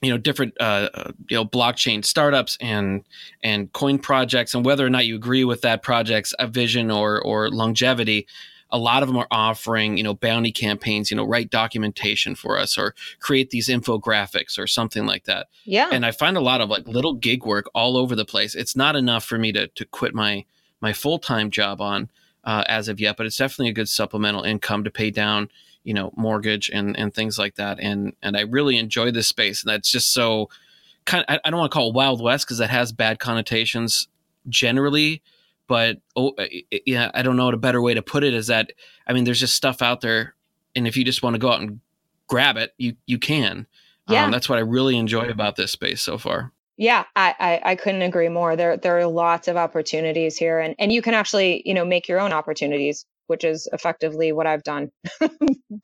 you know, different, uh, uh, you know, blockchain startups and and coin projects, and whether or not you agree with that project's a vision or or longevity. A lot of them are offering, you know, bounty campaigns, you know, write documentation for us or create these infographics or something like that. Yeah. And I find a lot of like little gig work all over the place. It's not enough for me to to quit my my full time job on uh, as of yet, but it's definitely a good supplemental income to pay down, you know, mortgage and and things like that. And and I really enjoy this space, and that's just so kind. Of, I, I don't want to call it Wild West because that has bad connotations generally. But oh, yeah, I don't know what a better way to put it is that I mean, there's just stuff out there, and if you just want to go out and grab it, you you can. Yeah. Um, that's what I really enjoy about this space so far. Yeah, I, I, I couldn't agree more. There there are lots of opportunities here, and and you can actually you know make your own opportunities, which is effectively what I've done.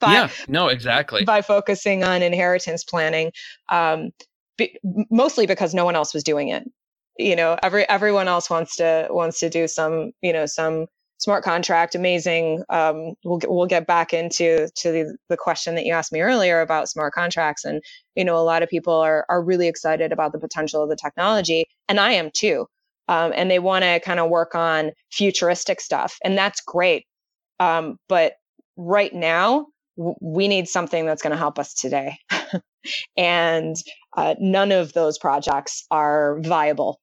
by, yeah, no, exactly. By focusing on inheritance planning, um, be, mostly because no one else was doing it. You know, every everyone else wants to wants to do some you know some smart contract, amazing. Um, we'll get, we'll get back into to the, the question that you asked me earlier about smart contracts, and you know, a lot of people are are really excited about the potential of the technology, and I am too. Um, and they want to kind of work on futuristic stuff, and that's great. Um, but right now, w- we need something that's going to help us today, and uh, none of those projects are viable.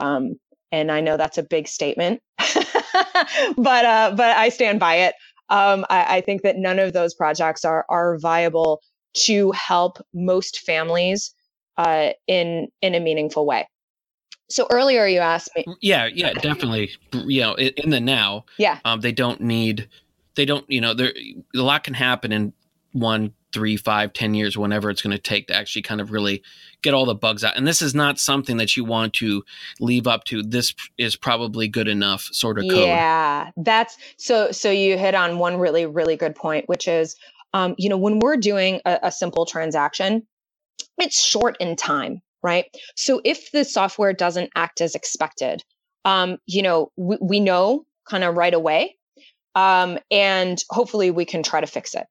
Um, and I know that's a big statement, but uh, but I stand by it. Um, I, I, think that none of those projects are are viable to help most families uh, in in a meaningful way. So earlier you asked me. Yeah, yeah, definitely. You know, in, in the now, yeah, um, they don't need. They don't. You know, there a lot can happen in one three, five, ten years, whenever it's going to take to actually kind of really get all the bugs out. And this is not something that you want to leave up to. This is probably good enough sort of code. Yeah, that's so. So you hit on one really, really good point, which is, um, you know, when we're doing a, a simple transaction, it's short in time, right? So if the software doesn't act as expected, um, you know, we, we know kind of right away. Um, and hopefully we can try to fix it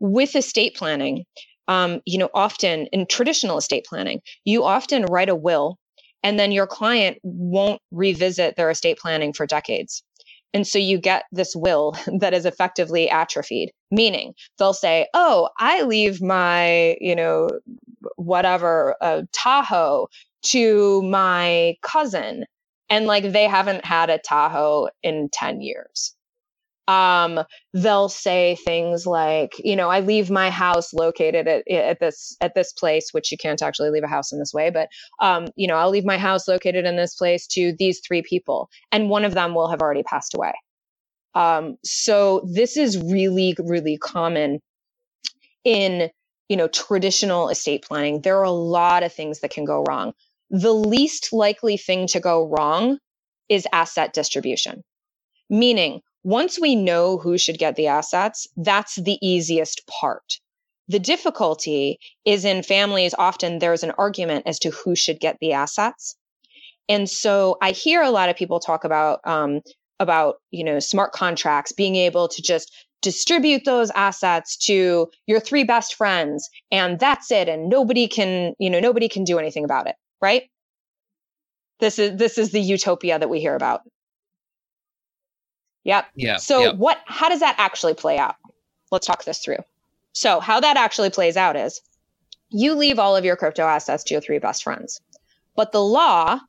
with estate planning, um, you know, often in traditional estate planning, you often write a will and then your client won't revisit their estate planning for decades. And so you get this will that is effectively atrophied, meaning they'll say, Oh, I leave my, you know, whatever, uh, Tahoe to my cousin. And like they haven't had a Tahoe in 10 years um, they'll say things like, you know, I leave my house located at, at this at this place, which you can't actually leave a house in this way, but um, you know, I'll leave my house located in this place to these three people, and one of them will have already passed away. Um, so this is really, really common in you know traditional estate planning. There are a lot of things that can go wrong. The least likely thing to go wrong is asset distribution, meaning once we know who should get the assets, that's the easiest part. The difficulty is in families, often there's an argument as to who should get the assets. And so I hear a lot of people talk about, um, about, you know, smart contracts, being able to just distribute those assets to your three best friends and that's it. And nobody can, you know, nobody can do anything about it. Right. This is, this is the utopia that we hear about. Yep. Yeah. So yep. what how does that actually play out? Let's talk this through. So how that actually plays out is you leave all of your crypto assets to your three best friends. But the law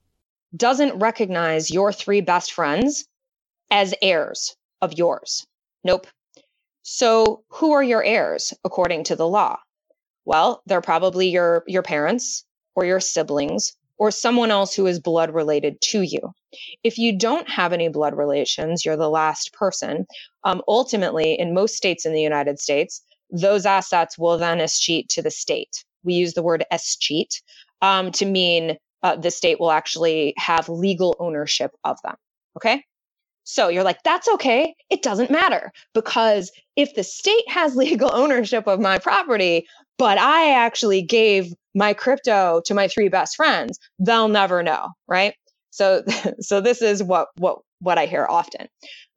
doesn't recognize your three best friends as heirs of yours. Nope. So who are your heirs according to the law? Well, they're probably your your parents or your siblings or someone else who is blood related to you. If you don't have any blood relations, you're the last person. Um, ultimately, in most states in the United States, those assets will then escheat to the state. We use the word escheat um, to mean uh, the state will actually have legal ownership of them. Okay. So you're like, that's okay. It doesn't matter because if the state has legal ownership of my property, but I actually gave my crypto to my three best friends, they'll never know, right? So, so this is what, what, what I hear often.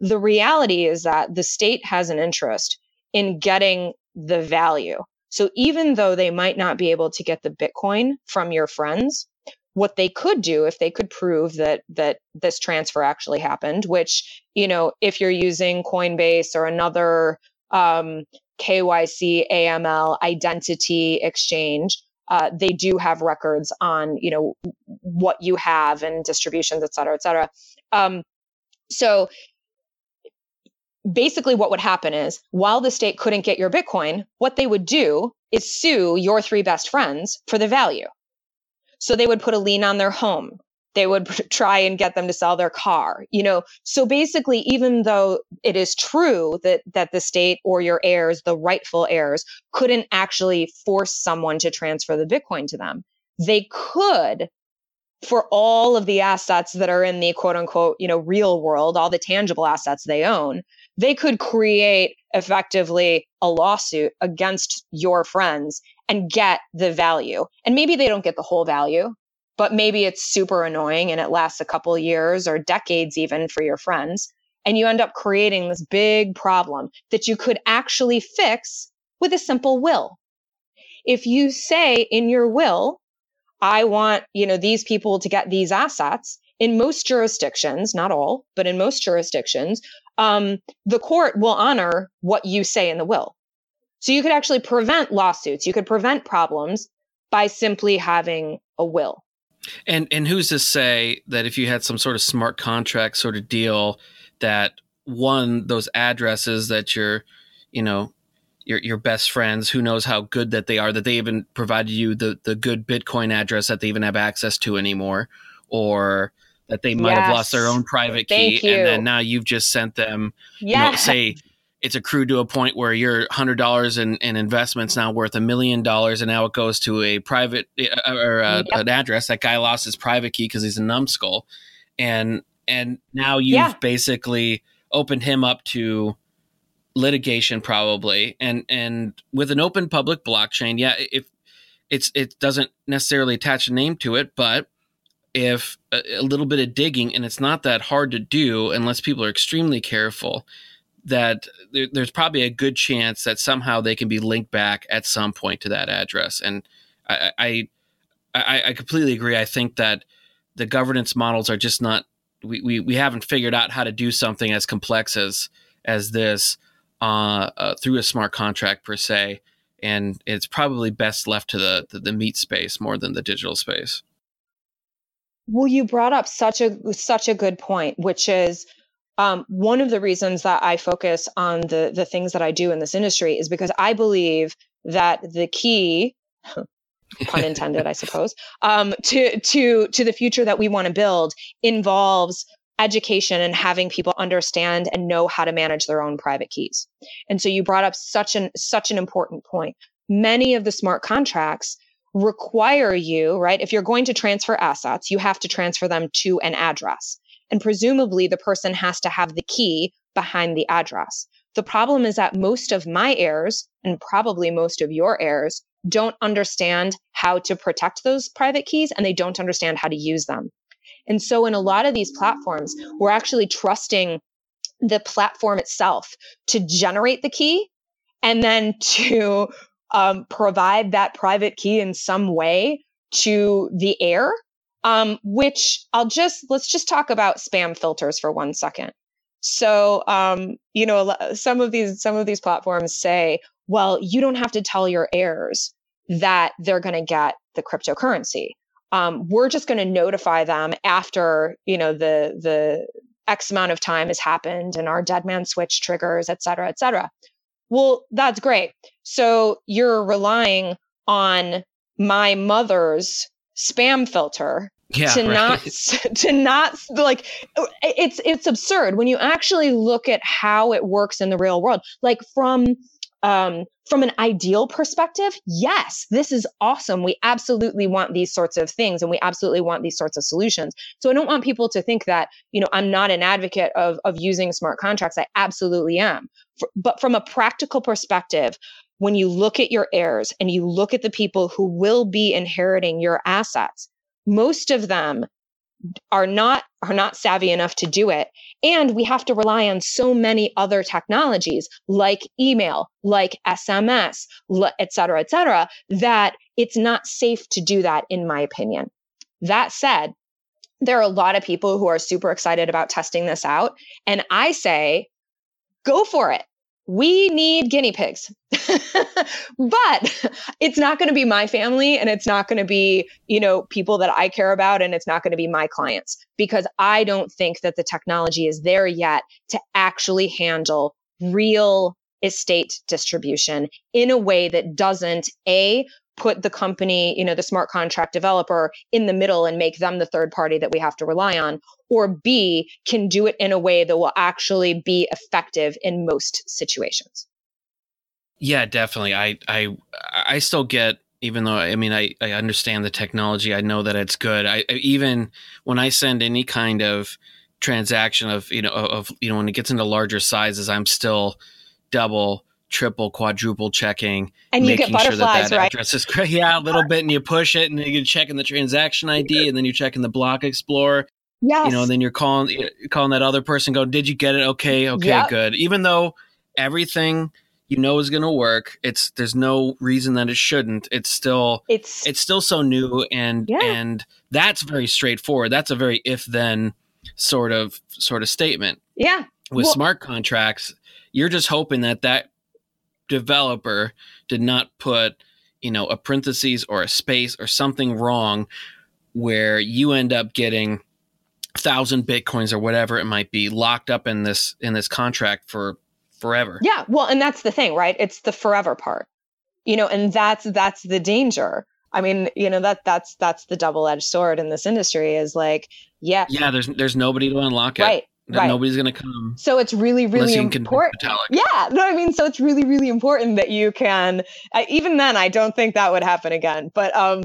The reality is that the state has an interest in getting the value. So even though they might not be able to get the Bitcoin from your friends, what they could do if they could prove that that this transfer actually happened, which you know, if you're using Coinbase or another um, KYC AML identity exchange, uh, they do have records on you know what you have and distributions, et cetera, et cetera. Um, so basically, what would happen is while the state couldn't get your Bitcoin, what they would do is sue your three best friends for the value. So they would put a lien on their home they would try and get them to sell their car you know? So basically even though it is true that that the state or your heirs the rightful heirs couldn't actually force someone to transfer the bitcoin to them they could for all of the assets that are in the quote unquote you know real world all the tangible assets they own they could create effectively a lawsuit against your friends and get the value. And maybe they don't get the whole value but maybe it's super annoying and it lasts a couple years or decades even for your friends. And you end up creating this big problem that you could actually fix with a simple will. If you say in your will, I want, you know, these people to get these assets in most jurisdictions, not all, but in most jurisdictions, um, the court will honor what you say in the will. So you could actually prevent lawsuits. You could prevent problems by simply having a will. And and who's to say that if you had some sort of smart contract sort of deal that one those addresses that your you know your your best friends who knows how good that they are that they even provided you the the good bitcoin address that they even have access to anymore or that they might yes. have lost their own private key and then now you've just sent them yeah. you know say it's accrued to a point where your hundred dollars in, in investments now worth a million dollars, and now it goes to a private uh, or uh, yep. an address. That guy lost his private key because he's a numbskull, and and now you've yeah. basically opened him up to litigation probably and and with an open public blockchain yeah if it's it doesn't necessarily attach a name to it but if a, a little bit of digging and it's not that hard to do unless people are extremely careful that there, there's probably a good chance that somehow they can be linked back at some point to that address. And I, I, I, completely agree. I think that the governance models are just not. We, we, we haven't figured out how to do something as complex as as this uh, uh, through a smart contract per se, and it's probably best left to the, the the meat space more than the digital space. Well, you brought up such a such a good point, which is um, one of the reasons that I focus on the the things that I do in this industry is because I believe that the key, pun intended, I suppose, um, to to to the future that we want to build involves education and having people understand and know how to manage their own private keys. And so you brought up such an such an important point. Many of the smart contracts require you, right? If you're going to transfer assets, you have to transfer them to an address. And presumably the person has to have the key behind the address. The problem is that most of my heirs and probably most of your heirs don't understand how to protect those private keys and they don't understand how to use them. And so in a lot of these platforms, we're actually trusting the platform itself to generate the key and then to um, provide that private key in some way to the heir um, which I'll just let's just talk about spam filters for one second. So, um, you know, some of these some of these platforms say, well, you don't have to tell your heirs that they're going to get the cryptocurrency. Um, we're just going to notify them after you know the the X amount of time has happened and our dead man switch triggers, et cetera, et cetera. Well, that's great. So you're relying on my mother's spam filter yeah, to right. not to not like it's it's absurd when you actually look at how it works in the real world like from um, from an ideal perspective, yes, this is awesome. We absolutely want these sorts of things and we absolutely want these sorts of solutions. So I don't want people to think that, you know, I'm not an advocate of, of using smart contracts. I absolutely am. For, but from a practical perspective, when you look at your heirs and you look at the people who will be inheriting your assets, most of them are not are not savvy enough to do it. And we have to rely on so many other technologies like email like sms et cetera et cetera that it's not safe to do that in my opinion. That said there are a lot of people who are super excited about testing this out. And i say go for it we need guinea pigs. but it's not going to be my family and it's not going to be, you know, people that I care about and it's not going to be my clients because I don't think that the technology is there yet to actually handle real estate distribution in a way that doesn't a put the company, you know, the smart contract developer in the middle and make them the third party that we have to rely on, or B, can do it in a way that will actually be effective in most situations. Yeah, definitely. I I I still get even though I mean I, I understand the technology, I know that it's good. I even when I send any kind of transaction of you know of you know when it gets into larger sizes, I'm still double triple, quadruple checking, and you get butterflies, sure that, that right? address is correct. Yeah, a little bit, and you push it, and you're checking the transaction ID, and then you're checking the block explorer. Yes. You know, and then you're calling you're calling that other person. Go, did you get it? Okay, okay, yep. good. Even though everything you know is going to work, it's there's no reason that it shouldn't. It's still it's it's still so new, and yeah. and that's very straightforward. That's a very if then sort of sort of statement. Yeah. With well, smart contracts, you're just hoping that that developer did not put you know a parentheses or a space or something wrong where you end up getting thousand bitcoins or whatever it might be locked up in this in this contract for forever yeah well and that's the thing right it's the forever part you know and that's that's the danger i mean you know that that's that's the double-edged sword in this industry is like yeah yeah there's there's nobody to unlock it right right. nobody's going to come. So it's really, really important. Yeah, no, I mean, so it's really, really important that you can. Uh, even then, I don't think that would happen again. But um,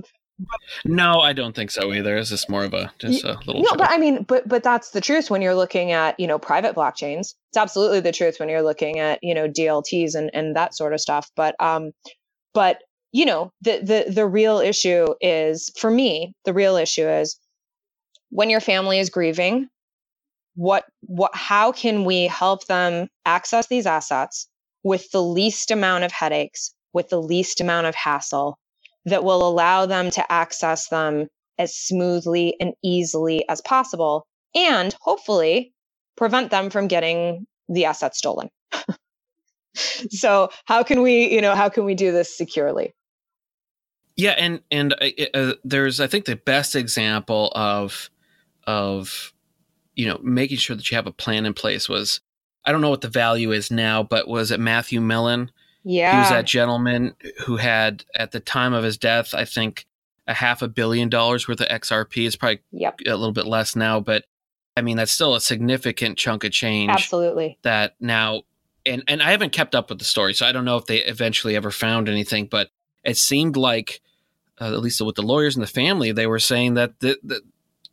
no, I don't think so either. It's just more of a just a little. No, joke. but I mean, but but that's the truth when you're looking at you know private blockchains. It's absolutely the truth when you're looking at you know DLTs and and that sort of stuff. But um, but you know the the the real issue is for me the real issue is when your family is grieving what what how can we help them access these assets with the least amount of headaches with the least amount of hassle that will allow them to access them as smoothly and easily as possible and hopefully prevent them from getting the assets stolen so how can we you know how can we do this securely yeah and and uh, uh there's i think the best example of of you know, making sure that you have a plan in place was, I don't know what the value is now, but was it Matthew Mellon? Yeah. He was that gentleman who had, at the time of his death, I think a half a billion dollars worth of XRP. It's probably yep. a little bit less now, but I mean, that's still a significant chunk of change. Absolutely. That now, and, and I haven't kept up with the story, so I don't know if they eventually ever found anything, but it seemed like, uh, at least with the lawyers and the family, they were saying that the, the,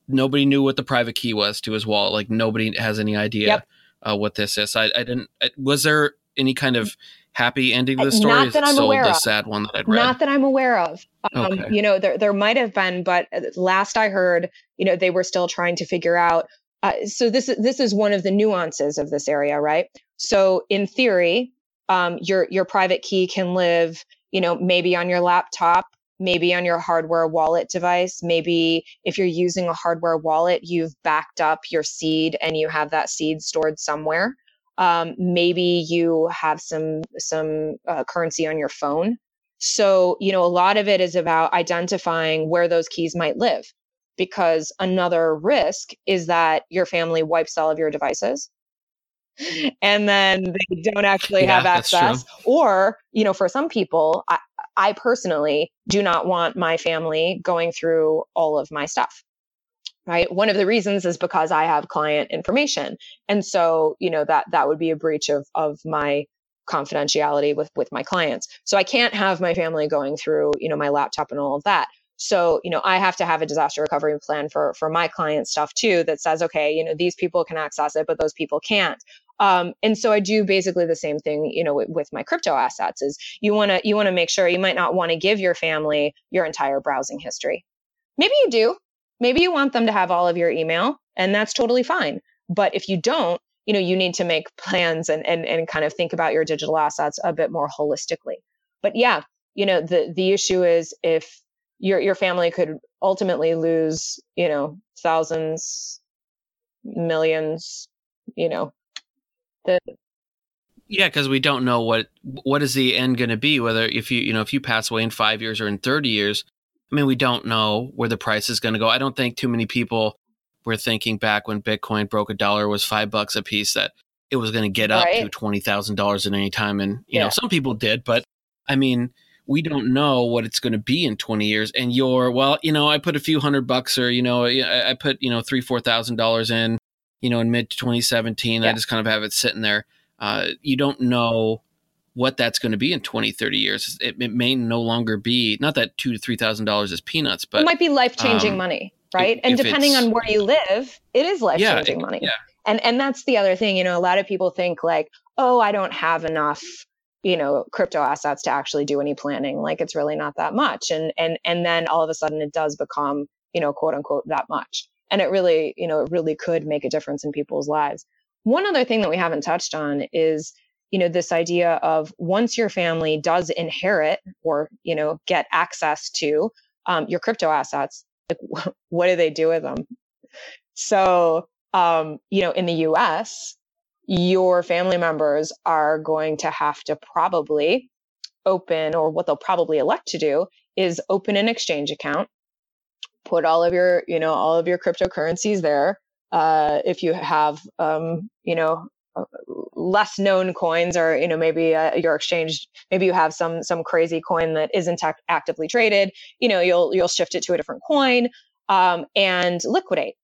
nobody knew what the private key was to his wallet. Like nobody has any idea yep. uh, what this is. I, I didn't. Was there any kind of happy ending to the story? Not that I'm aware the of. sad one that I'd read. Not that I'm aware of. Um, okay. You know, there there might have been, but last I heard, you know, they were still trying to figure out. Uh, so this is this is one of the nuances of this area, right? So in theory, um, your your private key can live, you know, maybe on your laptop maybe on your hardware wallet device. Maybe if you're using a hardware wallet, you've backed up your seed and you have that seed stored somewhere. Um, maybe you have some some uh, currency on your phone. So you know a lot of it is about identifying where those keys might live, because another risk is that your family wipes all of your devices and then they don't actually yeah, have access or you know for some people I, I personally do not want my family going through all of my stuff. Right. One of the reasons is because I have client information. And so, you know, that, that would be a breach of, of my confidentiality with with my clients so i can't have my family going through you know my laptop and all of that so you know i have to have a disaster recovery plan for for my client stuff too that says okay you know these people can access it but those people can't um, and so I do basically the same thing, you know, with, with my crypto assets is you want to, you want to make sure you might not want to give your family your entire browsing history. Maybe you do. Maybe you want them to have all of your email and that's totally fine. But if you don't, you know, you need to make plans and, and, and kind of think about your digital assets a bit more holistically. But yeah, you know, the, the issue is if your, your family could ultimately lose, you know, thousands, millions, you know, the yeah because we don't know what what is the end going to be whether if you you know if you pass away in five years or in 30 years i mean we don't know where the price is going to go i don't think too many people were thinking back when bitcoin broke a dollar was five bucks a piece that it was going to get up right. to $20000 at any time and you yeah. know some people did but i mean we don't know what it's going to be in 20 years and you're well you know i put a few hundred bucks or you know i put you know three four thousand dollars in you know, in mid 2017. Yeah. I just kind of have it sitting there. Uh, you don't know what that's going to be in 20, 30 years. It, it, may no longer be, not that two to $3,000 is peanuts, but it might be life changing um, money, right? If, and if depending on where you live, it is life changing yeah, money. Yeah. And, and that's the other thing, you know, a lot of people think like, oh, I don't have enough you know crypto assets to actually do any planning like it's really not that much and and and then all of a sudden it does become you know quote unquote that much and it really you know it really could make a difference in people's lives one other thing that we haven't touched on is you know this idea of once your family does inherit or you know get access to um, your crypto assets like what do they do with them so um, you know in the us your family members are going to have to probably open or what they'll probably elect to do is open an exchange account put all of your, you know, all of your cryptocurrencies there. Uh, if you have, um, you know, uh, less known coins or you know maybe uh, your exchange maybe you have some some crazy coin that isn't act- actively traded you know you'll you'll shift it to a different coin um, and liquidate.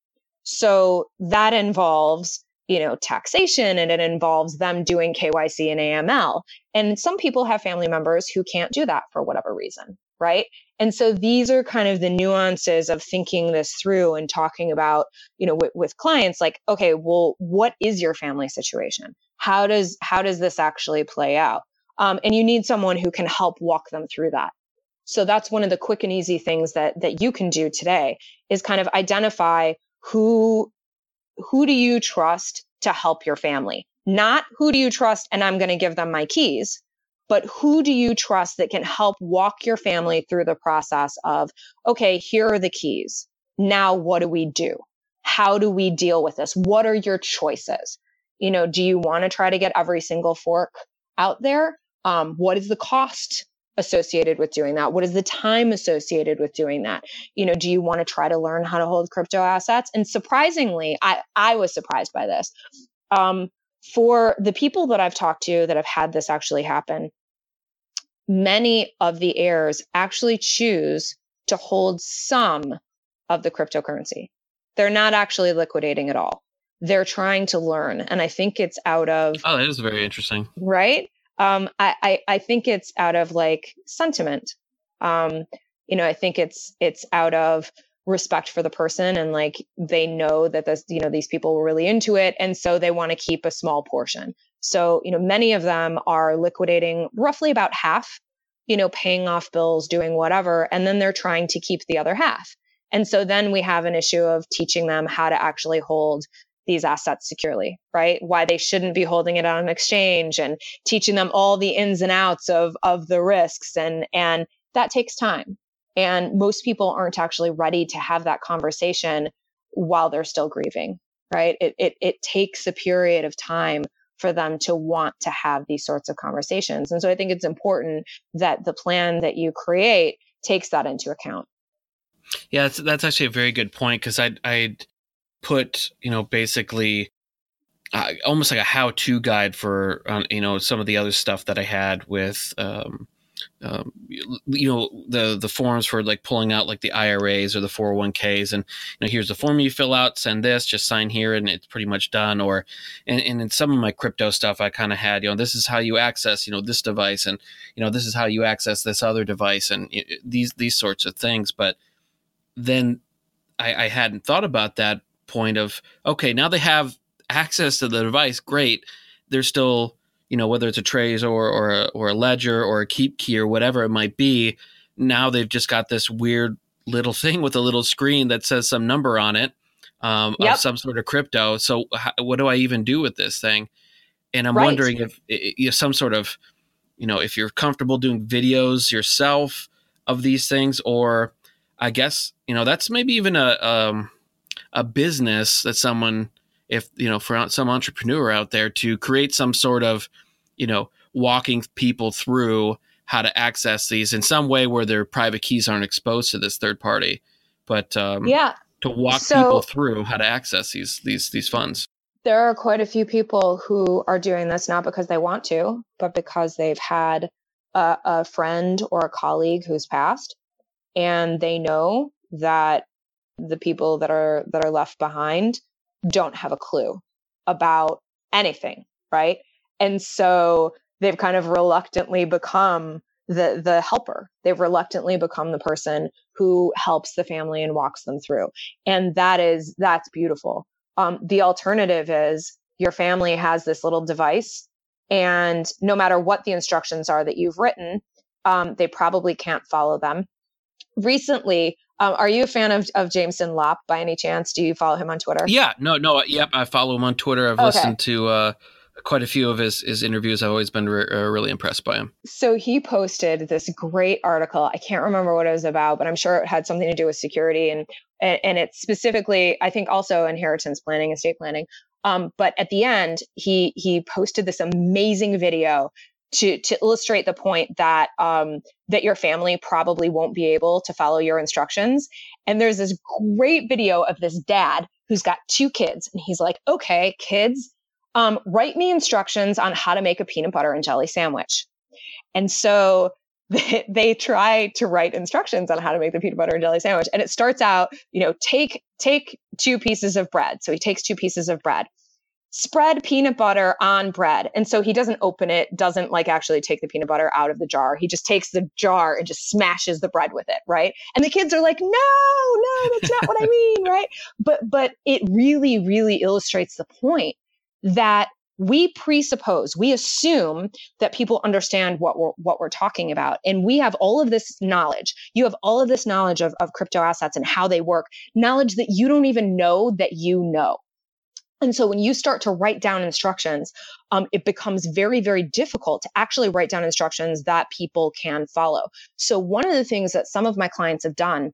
So that involves you know taxation and it involves them doing KYC and AML and some people have family members who can't do that for whatever reason right and so these are kind of the nuances of thinking this through and talking about, you know, w- with clients like, okay, well, what is your family situation? How does, how does this actually play out? Um, and you need someone who can help walk them through that. So that's one of the quick and easy things that, that you can do today is kind of identify who, who do you trust to help your family? Not who do you trust and I'm going to give them my keys, but who do you trust that can help walk your family through the process of, okay, here are the keys. Now, what do we do? How do we deal with this? What are your choices? You know, do you want to try to get every single fork out there? Um, what is the cost associated with doing that? What is the time associated with doing that? You know, do you want to try to learn how to hold crypto assets? And surprisingly, I, I was surprised by this. Um, for the people that I've talked to that have had this actually happen, many of the heirs actually choose to hold some of the cryptocurrency. They're not actually liquidating at all. They're trying to learn. And I think it's out of. Oh, that is very interesting. Right? Um, I, I, I think it's out of like sentiment. Um, you know, I think it's it's out of respect for the person and like they know that this, you know, these people were really into it. And so they want to keep a small portion. So, you know, many of them are liquidating roughly about half, you know, paying off bills, doing whatever, and then they're trying to keep the other half. And so then we have an issue of teaching them how to actually hold these assets securely, right? Why they shouldn't be holding it on an exchange and teaching them all the ins and outs of of the risks and and that takes time. And most people aren't actually ready to have that conversation while they're still grieving, right? It it it takes a period of time for them to want to have these sorts of conversations. And so I think it's important that the plan that you create takes that into account. Yeah, that's, that's actually a very good point because I'd, I'd put, you know, basically uh, almost like a how-to guide for, uh, you know, some of the other stuff that I had with, um, um, you know the the forms for like pulling out like the IRAs or the 401ks and you know here's the form you fill out send this just sign here and it's pretty much done. Or and, and in some of my crypto stuff I kind of had you know this is how you access you know this device and you know this is how you access this other device and it, these these sorts of things. But then I, I hadn't thought about that point of okay now they have access to the device great. They're still you know whether it's a Trezor or a, or a ledger or a KeepKey or whatever it might be now they've just got this weird little thing with a little screen that says some number on it um, yep. of some sort of crypto so how, what do i even do with this thing and i'm right. wondering if, if some sort of you know if you're comfortable doing videos yourself of these things or i guess you know that's maybe even a um, a business that someone if you know for some entrepreneur out there to create some sort of you know walking people through how to access these in some way where their private keys aren't exposed to this third party. But um, yeah. to walk so, people through how to access these these these funds. There are quite a few people who are doing this not because they want to but because they've had a, a friend or a colleague who's passed and they know that the people that are that are left behind don't have a clue about anything, right? And so they've kind of reluctantly become the the helper. They've reluctantly become the person who helps the family and walks them through. And that is that's beautiful. Um, the alternative is your family has this little device, and no matter what the instructions are that you've written, um, they probably can't follow them. Recently, um, are you a fan of, of Jameson Lopp by any chance? Do you follow him on Twitter? Yeah, no, no, yep, I follow him on Twitter. I've okay. listened to uh, quite a few of his, his interviews. I've always been re- uh, really impressed by him. So he posted this great article. I can't remember what it was about, but I'm sure it had something to do with security and and, and it's specifically, I think, also inheritance planning, estate planning. Um, but at the end, he he posted this amazing video to to illustrate the point that um, that your family probably won't be able to follow your instructions. And there's this great video of this dad who's got two kids, and he's like, "Okay, kids, um, write me instructions on how to make a peanut butter and jelly sandwich." And so they, they try to write instructions on how to make the peanut butter and jelly sandwich, and it starts out, you know, take take two pieces of bread. So he takes two pieces of bread spread peanut butter on bread. And so he doesn't open it, doesn't like actually take the peanut butter out of the jar. He just takes the jar and just smashes the bread with it, right? And the kids are like, "No, no, that's not what I mean," right? But but it really really illustrates the point that we presuppose, we assume that people understand what we're what we're talking about. And we have all of this knowledge. You have all of this knowledge of, of crypto assets and how they work, knowledge that you don't even know that you know and so when you start to write down instructions, um, it becomes very, very difficult to actually write down instructions that people can follow. So one of the things that some of my clients have done,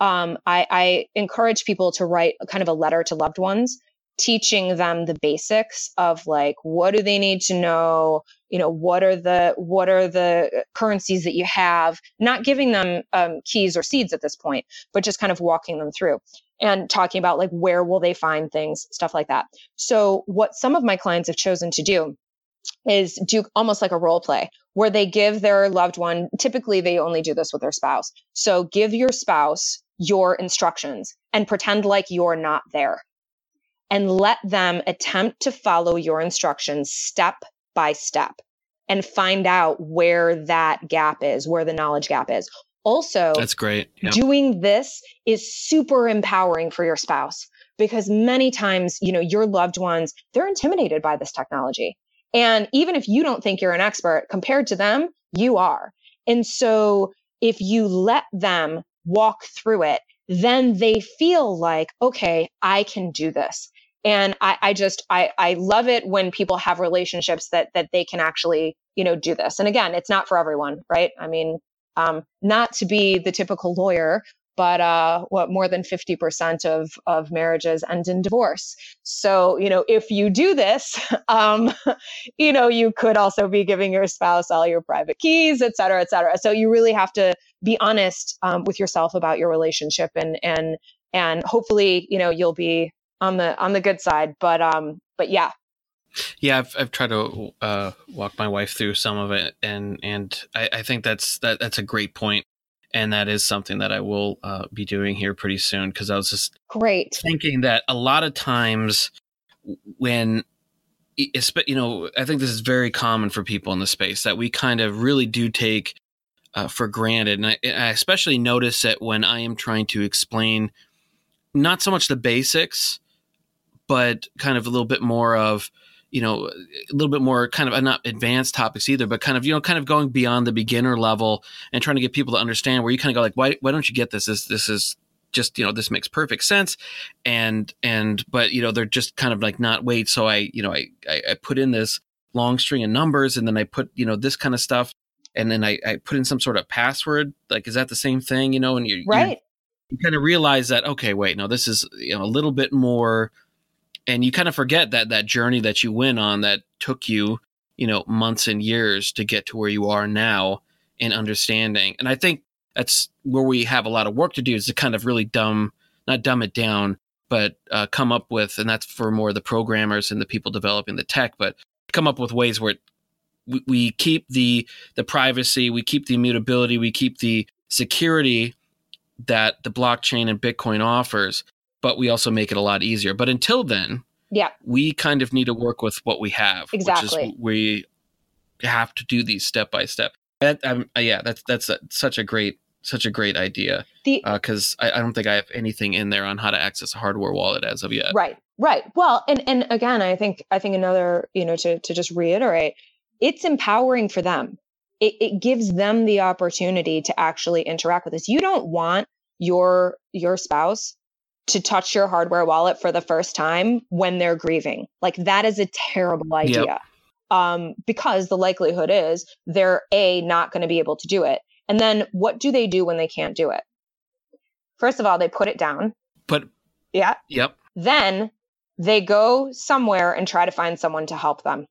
um, I, I encourage people to write kind of a letter to loved ones teaching them the basics of like what do they need to know you know what are the what are the currencies that you have not giving them um, keys or seeds at this point but just kind of walking them through and talking about like where will they find things, stuff like that. So what some of my clients have chosen to do is do almost like a role play where they give their loved one, typically they only do this with their spouse. So give your spouse your instructions and pretend like you're not there and let them attempt to follow your instructions step by step and find out where that gap is, where the knowledge gap is. Also that's great. Yep. doing this is super empowering for your spouse because many times you know your loved ones they're intimidated by this technology. And even if you don't think you're an expert compared to them you are. And so if you let them walk through it then they feel like okay i can do this and I, I just I, I love it when people have relationships that that they can actually you know do this and again it's not for everyone right i mean um, not to be the typical lawyer, but uh, what more than 50% of, of marriages end in divorce. So, you know, if you do this, um, you know, you could also be giving your spouse all your private keys, et cetera, et cetera. So you really have to be honest um, with yourself about your relationship and, and, and hopefully, you know, you'll be on the, on the good side. But, um, but yeah, Yeah, I've, I've tried to uh, walk my wife through some of it, and and I, I think that's that that's a great point, and that is something that I will uh, be doing here pretty soon because I was just great thinking that a lot of times when you know I think this is very common for people in the space that we kind of really do take uh, for granted, and I, I especially notice it when I am trying to explain not so much the basics, but kind of a little bit more of you know a little bit more kind of uh, not advanced topics either but kind of you know kind of going beyond the beginner level and trying to get people to understand where you kind of go like why why don't you get this? This this is just you know this makes perfect sense. And and but you know they're just kind of like not wait so i you know i i, I put in this long string of numbers and then i put you know this kind of stuff and then I, I put in some sort of password? Like is that the same thing? You know and you right you, you kind of realize that okay wait no this is you know a little bit more and you kind of forget that that journey that you went on that took you you know months and years to get to where you are now in understanding. And i think that's where we have a lot of work to do is to kind of really dumb not dumb it down but uh, come up with and that's for more the programmers and the people developing the tech but come up with ways where we, we keep the the privacy we keep the immutability we keep the security that the blockchain and bitcoin offers but we also make it a lot easier. But until then, yeah, we kind of need to work with what we have. Exactly, we have to do these step by step. That, um, yeah, that's that's a, such a great such a great idea because uh, I, I, don't think I have anything in there on how to access a hardware wallet as of yet. Right, right. Well, and and again, I think I think another you know to to just reiterate, it's empowering for them. It, it gives them the opportunity to actually interact with us. You don't want your your spouse to touch your hardware wallet for the first time when they're grieving. Like that is a terrible idea. Yep. Um, because the likelihood is they're a not going to be able to do it. And then what do they do when they can't do it? First of all, they put it down. But yeah. Yep. Then they go somewhere and try to find someone to help them.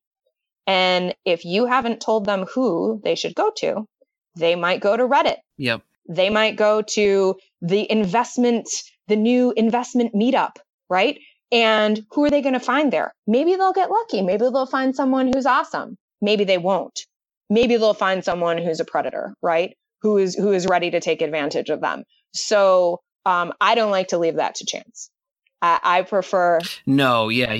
And if you haven't told them who they should go to, they might go to Reddit. Yep. They might go to the investment the new investment meetup, right? And who are they going to find there? Maybe they'll get lucky. Maybe they'll find someone who's awesome. Maybe they won't. Maybe they'll find someone who's a predator, right? Who is who is ready to take advantage of them. So um, I don't like to leave that to chance. I, I prefer. No, yeah,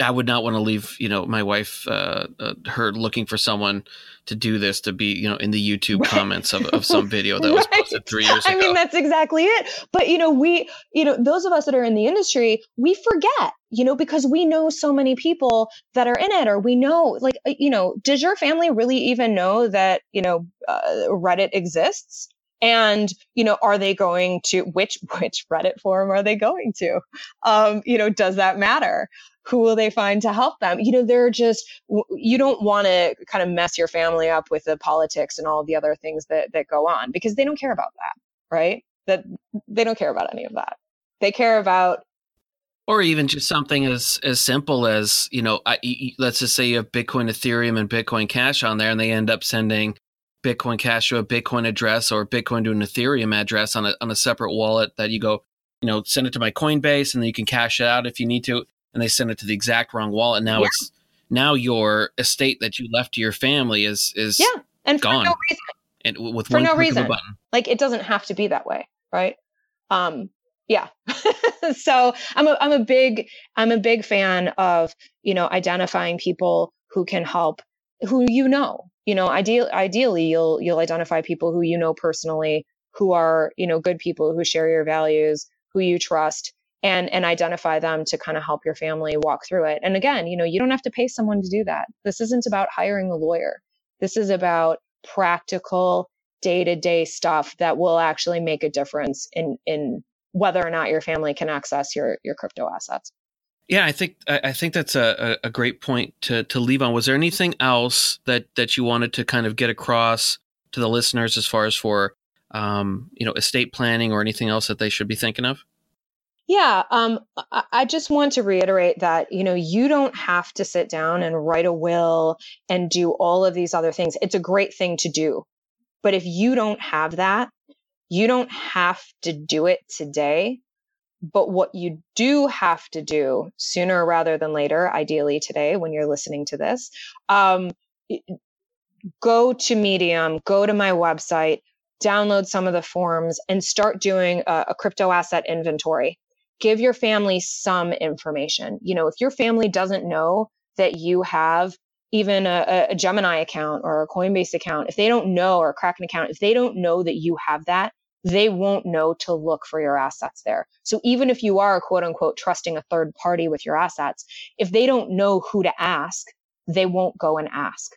I would not want to leave, you know, my wife, uh, uh, her looking for someone to do this to be, you know, in the YouTube right. comments of, of some video that right. was posted three years ago. I mean, that's exactly it. But, you know, we, you know, those of us that are in the industry, we forget, you know, because we know so many people that are in it, or we know, like, uh, you know, does your family really even know that, you know, uh, Reddit exists? And you know are they going to which which reddit forum are they going to um you know does that matter who will they find to help them? You know, they're just, you don't want to kind of mess your family up with the politics and all the other things that, that go on because they don't care about that, right? That they don't care about any of that. They care about or even just something as as simple as you know I, let's just say you have bitcoin ethereum and bitcoin cash on there and they end up sending bitcoin cash to a bitcoin address or bitcoin to an ethereum address on a, on a separate wallet that you go you know send it to my coinbase and then you can cash it out if you need to and they send it to the exact wrong wallet. Now yeah. it's now your estate that you left to your family is is yeah, and gone. for no reason. And with for one no reason. button. Like it doesn't have to be that way, right? Um, yeah. so I'm a I'm a big I'm a big fan of you know identifying people who can help who you know you know ideal ideally you'll you'll identify people who you know personally who are you know good people who share your values who you trust and and identify them to kind of help your family walk through it. And again, you know, you don't have to pay someone to do that. This isn't about hiring a lawyer. This is about practical day-to-day stuff that will actually make a difference in in whether or not your family can access your your crypto assets. Yeah, I think I think that's a, a great point to to leave on. Was there anything else that that you wanted to kind of get across to the listeners as far as for um, you know estate planning or anything else that they should be thinking of? Yeah, um, I just want to reiterate that you know you don't have to sit down and write a will and do all of these other things. It's a great thing to do, but if you don't have that, you don't have to do it today. But what you do have to do sooner rather than later, ideally today when you're listening to this, um, go to Medium, go to my website, download some of the forms, and start doing a, a crypto asset inventory. Give your family some information. You know, if your family doesn't know that you have even a, a, Gemini account or a Coinbase account, if they don't know, or a Kraken account, if they don't know that you have that, they won't know to look for your assets there. So even if you are quote unquote trusting a third party with your assets, if they don't know who to ask, they won't go and ask.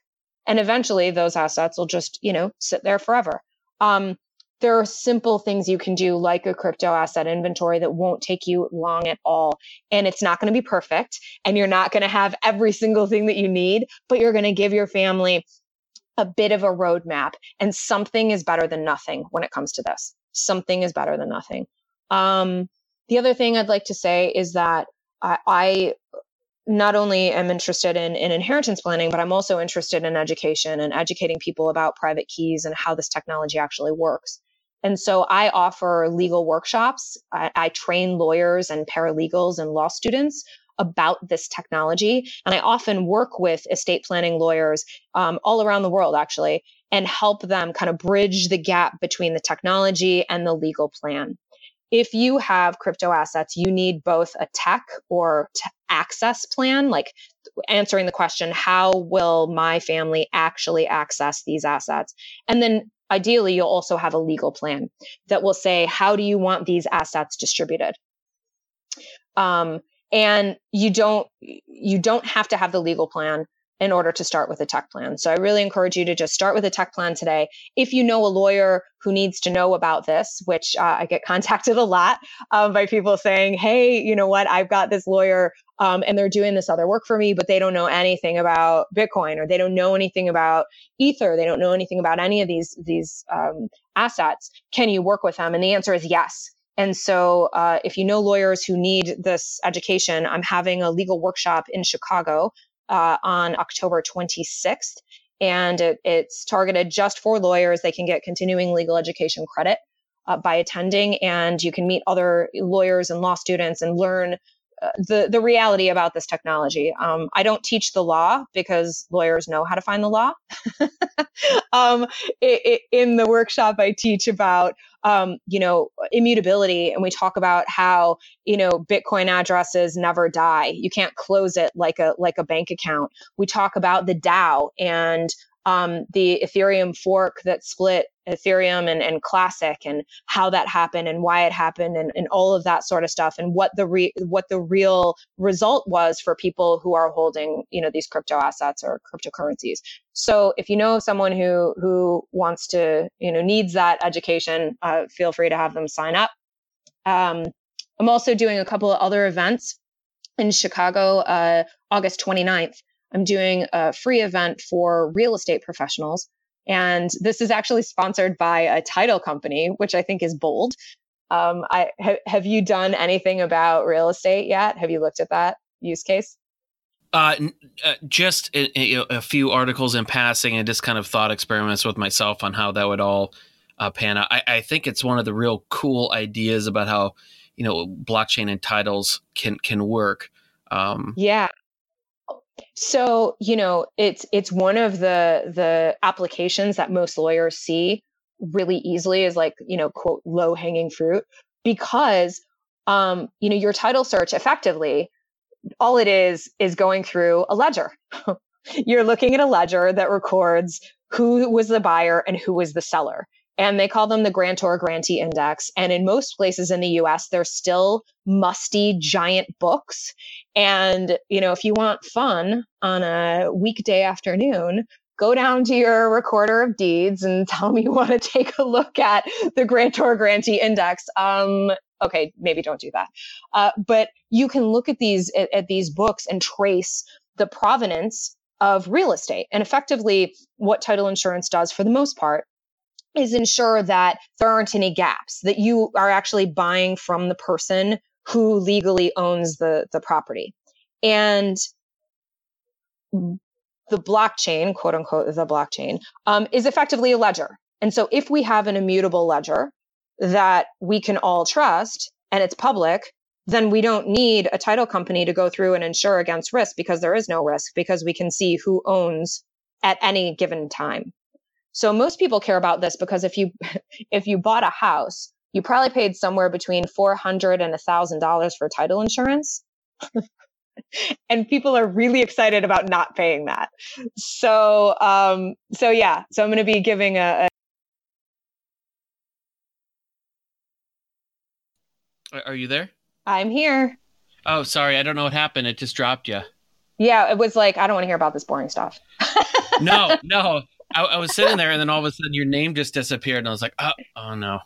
And eventually those assets will just, you know, sit there forever. Um, there are simple things you can do like a crypto asset inventory that won't take you long at all. And it's not going to be perfect and you're not going to have every single thing that you need, but you're going to give your family a bit of a roadmap and something is better than nothing when it comes to this. Something is better than nothing. Um, the other thing I'd like to say is that I, I not only am interested in, in inheritance planning, but I'm also interested in education and educating people about private keys and how this technology actually works. And so I offer legal workshops. I, I train lawyers and paralegals and law students about this technology. And I often work with estate planning lawyers um, all around the world, actually, and help them kind of bridge the gap between the technology and the legal plan. If you have crypto assets, you need both a tech or t- access plan, like answering the question, how will my family actually access these assets? And then ideally, you'll also have a legal plan that will say, how do you want these assets distributed? Um, and you don't you don't have to have the legal plan in order to start with a tech plan. So I really encourage you to just start with a tech plan today. If you know a lawyer who needs to know about this, which uh, I get contacted a lot um, by people saying, "Hey, you know what? I've got this lawyer, um, and they're doing this other work for me, but they don't know anything about Bitcoin, or they don't know anything about Ether, they don't know anything about any of these these um, assets. Can you work with them?" And the answer is yes. And so, uh, if you know lawyers who need this education, I'm having a legal workshop in Chicago uh, on October 26th. And it, it's targeted just for lawyers. They can get continuing legal education credit uh, by attending, and you can meet other lawyers and law students and learn the the reality about this technology. Um, I don't teach the law because lawyers know how to find the law. um, it, it, in the workshop, I teach about um, you know, immutability. And we talk about how, you know, Bitcoin addresses never die. You can't close it like a, like a bank account. We talk about the DAO and um, the Ethereum fork that split Ethereum and, and Classic and how that happened and why it happened and, and all of that sort of stuff and what the re- what the real result was for people who are holding you know these crypto assets or cryptocurrencies. So if you know someone who who wants to you know needs that education, uh, feel free to have them sign up. Um, I'm also doing a couple of other events in Chicago, uh, August 29th. I'm doing a free event for real estate professionals. And this is actually sponsored by a title company, which I think is bold. Um, I ha- have you done anything about real estate yet? Have you looked at that use case? Uh, uh, just a, a, a, few articles in passing and just kind of thought experiments with myself on how that would all uh, pan out. I, I, think it's one of the real cool ideas about how you know blockchain and titles can can work. Um, yeah, so, you know, it's it's one of the the applications that most lawyers see really easily is like, you know, quote low hanging fruit because um, you know, your title search effectively all it is is going through a ledger. You're looking at a ledger that records who was the buyer and who was the seller and they call them the grantor grantee index. And in most places in the US, they're still musty giant books. And, you know, if you want fun on a weekday afternoon, go down to your recorder of deeds and tell me you want to take a look at the grantor grantee index. Um, okay, maybe don't do that. Uh, but you can look at these at, at these books and trace the provenance of real estate. And effectively, what title insurance does for the most part is ensure that there aren't any gaps, that you are actually buying from the person who legally owns the, the property. And the blockchain, quote unquote, the blockchain, um, is effectively a ledger. And so if we have an immutable ledger that we can all trust, and it's public, then we don't need a title company to go through and insure against risk because there is no risk because we can see who owns at any given time. So most people care about this because if you if you bought a house, you probably paid somewhere between 400 and $1000 for title insurance. and people are really excited about not paying that. So um so yeah, so I'm going to be giving a, a Are you there? I'm here. Oh, sorry. I don't know what happened. It just dropped you. Yeah, it was like I don't want to hear about this boring stuff. no, no. I, I, was sitting there, and then all of a sudden, your name just disappeared, and I was like, "Oh, oh no."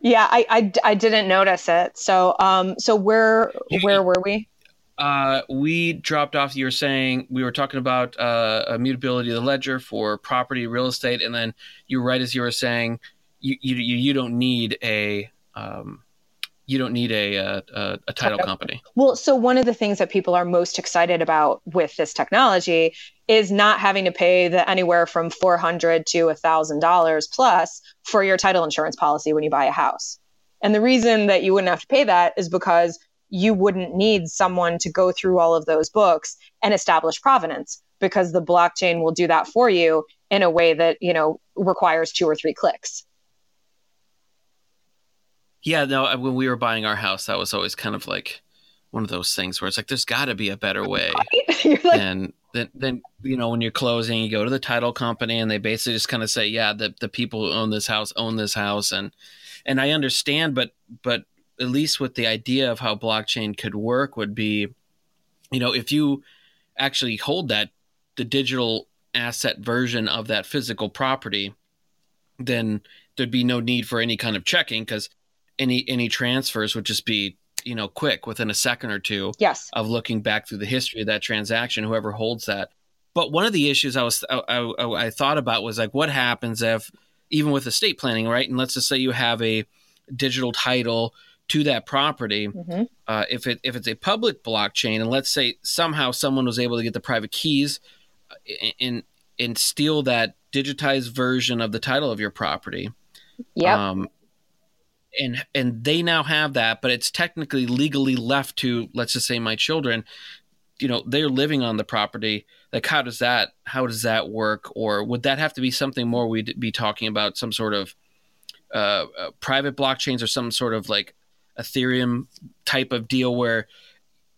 Yeah, I, I, I didn't notice it. So, um, so where where were we? Uh, we dropped off. You were saying we were talking about uh, immutability of the ledger for property, real estate, and then you right as you were saying, you you you don't need a um, you don't need a, uh, a, a title company. Well, so one of the things that people are most excited about with this technology is not having to pay the anywhere from four hundred to a thousand dollars plus for your title insurance policy when you buy a house. And the reason that you wouldn't have to pay that is because you wouldn't need someone to go through all of those books and establish provenance because the blockchain will do that for you in a way that you know requires two or three clicks yeah, no, when we were buying our house, that was always kind of like one of those things where it's like there's got to be a better way. Like, and then, then you know when you're closing, you go to the title company, and they basically just kind of say, "Yeah, the the people who own this house own this house," and and I understand, but but at least with the idea of how blockchain could work would be, you know, if you actually hold that the digital asset version of that physical property, then there'd be no need for any kind of checking because any any transfers would just be you know quick within a second or two yes. of looking back through the history of that transaction whoever holds that but one of the issues i was I, I, I, thought about was like what happens if even with estate planning right and let's just say you have a digital title to that property mm-hmm. uh, if it if it's a public blockchain and let's say somehow someone was able to get the private keys uh, and and steal that digitized version of the title of your property yeah um, and and they now have that but it's technically legally left to let's just say my children. You know they're living on the property. Like how does that how does that work? Or would that have to be something more we'd be talking about some sort of uh, uh, private blockchains or some sort of like ethereum type of deal where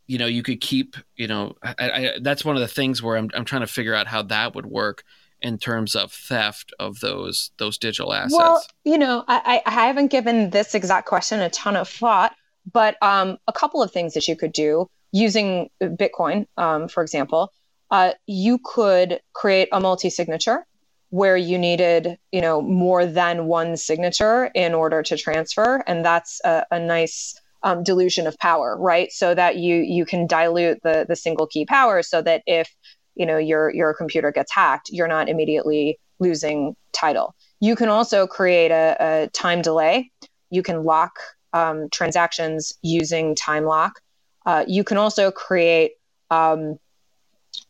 you know you could keep you know I, I, that's one of the things where I'm, I'm trying to figure out how that would work in terms of theft of those those digital assets? Well, you know, I, I haven't given this exact question a ton of thought, but um, a couple of things that you could do using Bitcoin, um, for example, uh, you could create a multi-signature where you needed, you know, more than one signature in order to transfer, and that's a, a nice um, dilution of power, right? So that you you can dilute the the single key power, so that if you know your your computer gets hacked you're not immediately losing title. You can also create a, a time delay. You can lock um, transactions using time lock. Uh, you can also create um,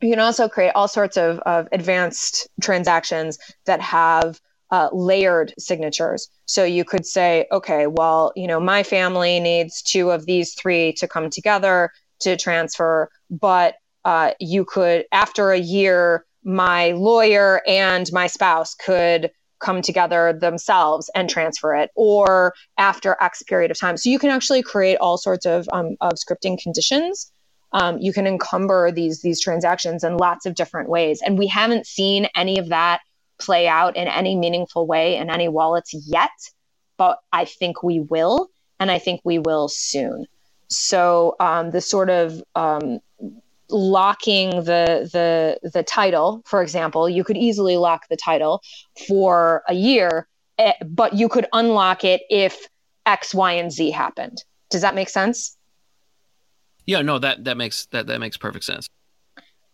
you can also create all sorts of, of advanced transactions that have uh, layered signatures. So you could say, okay, well, you know, my family needs two of these three to come together to transfer, but uh, you could, after a year, my lawyer and my spouse could come together themselves and transfer it, or after X period of time. So you can actually create all sorts of, um, of scripting conditions. Um, you can encumber these these transactions in lots of different ways, and we haven't seen any of that play out in any meaningful way in any wallets yet. But I think we will, and I think we will soon. So um, the sort of um, locking the the the title for example you could easily lock the title for a year eh, but you could unlock it if x y and z happened. Does that make sense? Yeah no that that makes that that makes perfect sense.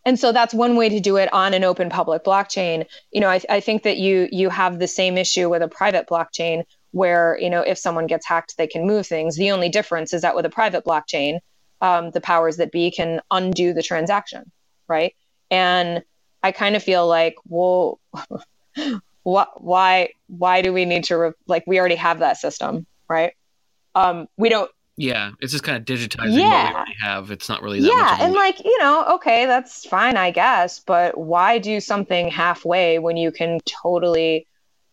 And so that's one way to do it on an open public blockchain. You know I, I think that you you have the same issue with a private blockchain where you know if someone gets hacked they can move things. The only difference is that with a private blockchain um, the powers that be can undo the transaction, right? And I kind of feel like, well, what, why, why do we need to re- like we already have that system, right? Um, we don't Yeah, it's just kind of digitizing yeah. what we already have. It's not really that yeah, and like you know, okay, that's fine, I guess. But why do something halfway when you can totally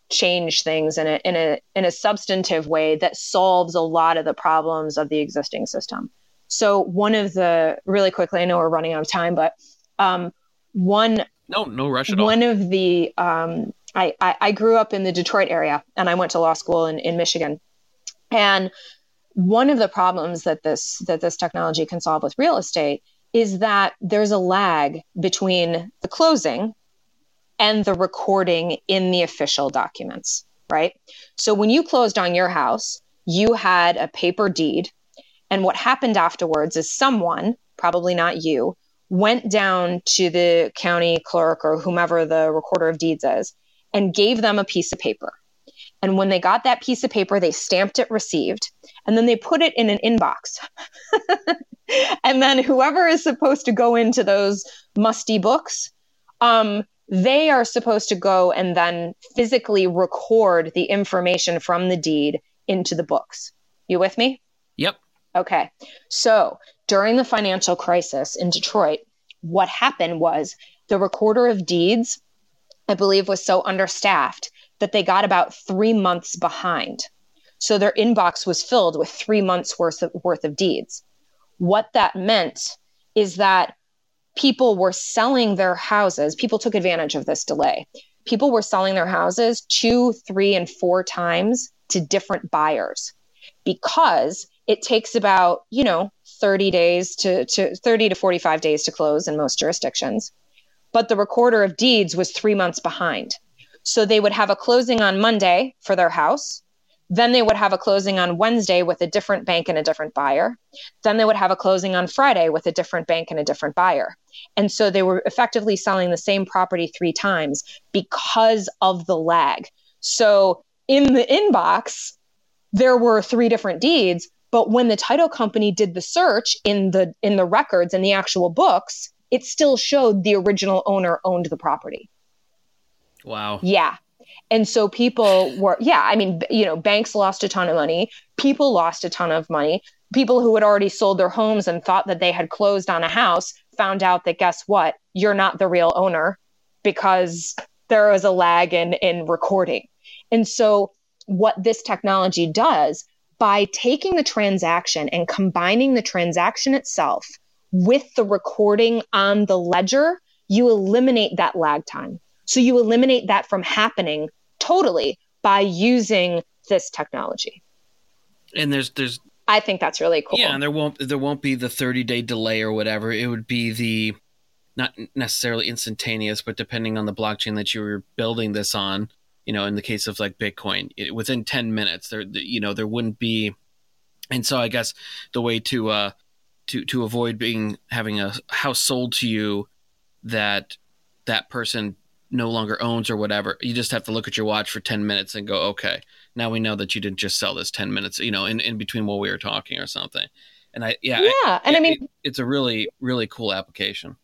change things in a in a in a substantive way that solves a lot of the problems of the existing system? So one of the really quickly, I know we're running out of time, but um, one no no rush at all. One of the um, I, I I grew up in the Detroit area, and I went to law school in in Michigan, and one of the problems that this that this technology can solve with real estate is that there's a lag between the closing and the recording in the official documents, right? So when you closed on your house, you had a paper deed. And what happened afterwards is someone, probably not you, went down to the county clerk or whomever the recorder of deeds is and gave them a piece of paper. And when they got that piece of paper, they stamped it received and then they put it in an inbox. and then whoever is supposed to go into those musty books, um, they are supposed to go and then physically record the information from the deed into the books. You with me? Yep. Okay. So during the financial crisis in Detroit, what happened was the recorder of deeds, I believe, was so understaffed that they got about three months behind. So their inbox was filled with three months worth of, worth of deeds. What that meant is that people were selling their houses. People took advantage of this delay. People were selling their houses two, three, and four times to different buyers because it takes about, you know, 30 days to, to 30 to 45 days to close in most jurisdictions. But the recorder of deeds was three months behind. So they would have a closing on Monday for their house. Then they would have a closing on Wednesday with a different bank and a different buyer. Then they would have a closing on Friday with a different bank and a different buyer. And so they were effectively selling the same property three times because of the lag. So in the inbox, there were three different deeds, but when the title company did the search in the in the records and the actual books, it still showed the original owner owned the property. Wow. Yeah. And so people were, yeah, I mean, you know, banks lost a ton of money. People lost a ton of money. People who had already sold their homes and thought that they had closed on a house found out that guess what? You're not the real owner because there was a lag in, in recording. And so, what this technology does by taking the transaction and combining the transaction itself with the recording on the ledger, you eliminate that lag time. So you eliminate that from happening totally by using this technology. And there's there's I think that's really cool. Yeah, and there won't there won't be the 30 day delay or whatever. It would be the not necessarily instantaneous, but depending on the blockchain that you were building this on, you know, in the case of like Bitcoin, it, within 10 minutes, there, you know, there wouldn't be. And so I guess the way to, uh, to, to avoid being, having a house sold to you that that person no longer owns or whatever. You just have to look at your watch for 10 minutes and go, okay, now we know that you didn't just sell this 10 minutes, you know, in, in between while we were talking or something. And I, yeah. Yeah. I, and I mean, it, it's a really, really cool application.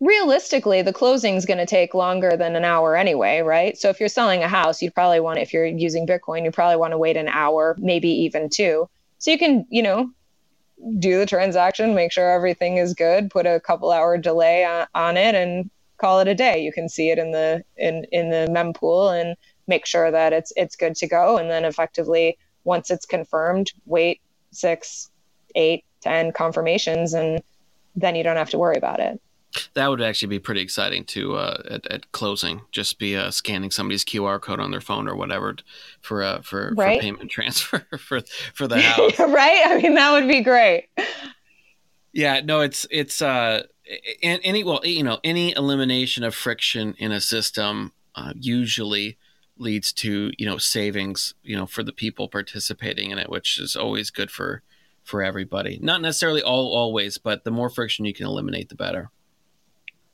Realistically, the closing is going to take longer than an hour anyway, right? So if you're selling a house, you'd probably want, if you're using Bitcoin, you probably want to wait an hour, maybe even two. So you can, you know, do the transaction, make sure everything is good, put a couple hour delay on, on it, and call it a day. You can see it in the in in the mempool and make sure that it's it's good to go. And then effectively, once it's confirmed, wait six, eight, ten confirmations, and then you don't have to worry about it. That would actually be pretty exciting to uh, at, at closing. Just be uh, scanning somebody's QR code on their phone or whatever for uh, for, right? for payment transfer for for the house. right? I mean, that would be great. Yeah, no, it's it's uh any well you know any elimination of friction in a system uh, usually leads to you know savings you know for the people participating in it which is always good for for everybody not necessarily all always but the more friction you can eliminate the better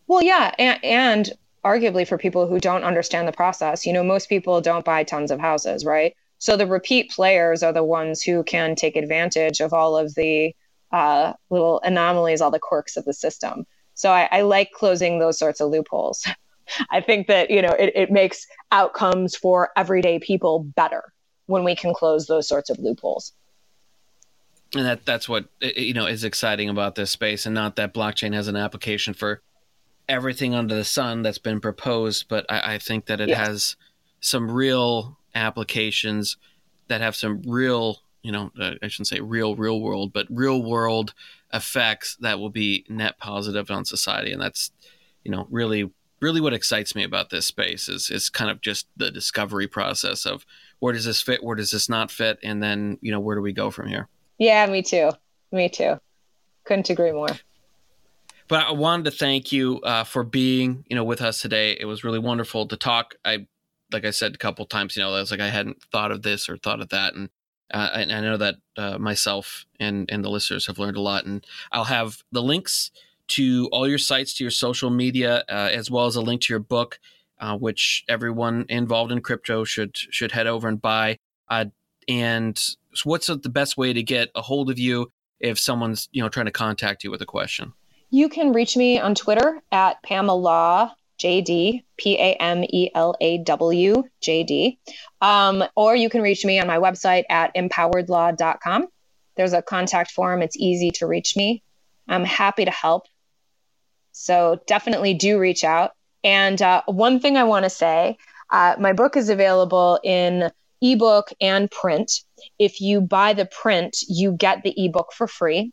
well yeah and, and arguably for people who don't understand the process you know most people don't buy tons of houses right so the repeat players are the ones who can take advantage of all of the uh, little anomalies, all the quirks of the system. So I, I like closing those sorts of loopholes. I think that you know it, it makes outcomes for everyday people better when we can close those sorts of loopholes. and that that's what you know is exciting about this space and not that blockchain has an application for everything under the sun that's been proposed but i, I think that it yes. has some real applications that have some real you know uh, i shouldn't say real real world but real world effects that will be net positive on society and that's you know really really what excites me about this space is is kind of just the discovery process of where does this fit where does this not fit and then you know where do we go from here yeah, me too. Me too. Couldn't agree more. But I wanted to thank you uh, for being, you know, with us today. It was really wonderful to talk. I, like I said a couple times, you know, I was like I hadn't thought of this or thought of that, and uh, and I know that uh, myself and and the listeners have learned a lot. And I'll have the links to all your sites, to your social media, uh, as well as a link to your book, uh, which everyone involved in crypto should should head over and buy. Uh, and what's the best way to get a hold of you if someone's you know trying to contact you with a question? You can reach me on Twitter at Pamela JD, P A M E L A W J D. Um, or you can reach me on my website at empoweredlaw.com. There's a contact form, it's easy to reach me. I'm happy to help. So definitely do reach out. And uh, one thing I want to say uh, my book is available in ebook and print. If you buy the print, you get the ebook for free.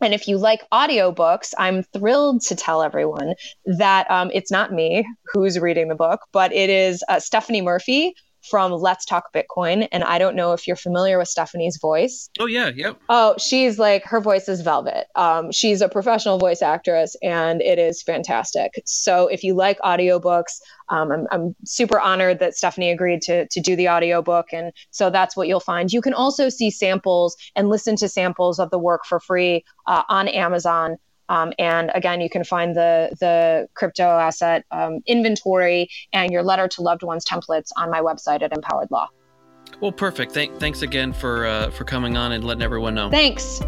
And if you like audiobooks, I'm thrilled to tell everyone that um, it's not me who's reading the book, but it is uh, Stephanie Murphy, from Let's Talk Bitcoin. And I don't know if you're familiar with Stephanie's voice. Oh, yeah. Yep. Oh, she's like, her voice is velvet. Um, she's a professional voice actress and it is fantastic. So if you like audiobooks, um, I'm, I'm super honored that Stephanie agreed to, to do the audiobook. And so that's what you'll find. You can also see samples and listen to samples of the work for free uh, on Amazon. Um, and again, you can find the the crypto asset um, inventory and your letter to loved ones templates on my website at Empowered Law. Well, perfect. Thank, thanks again for uh, for coming on and letting everyone know. Thanks.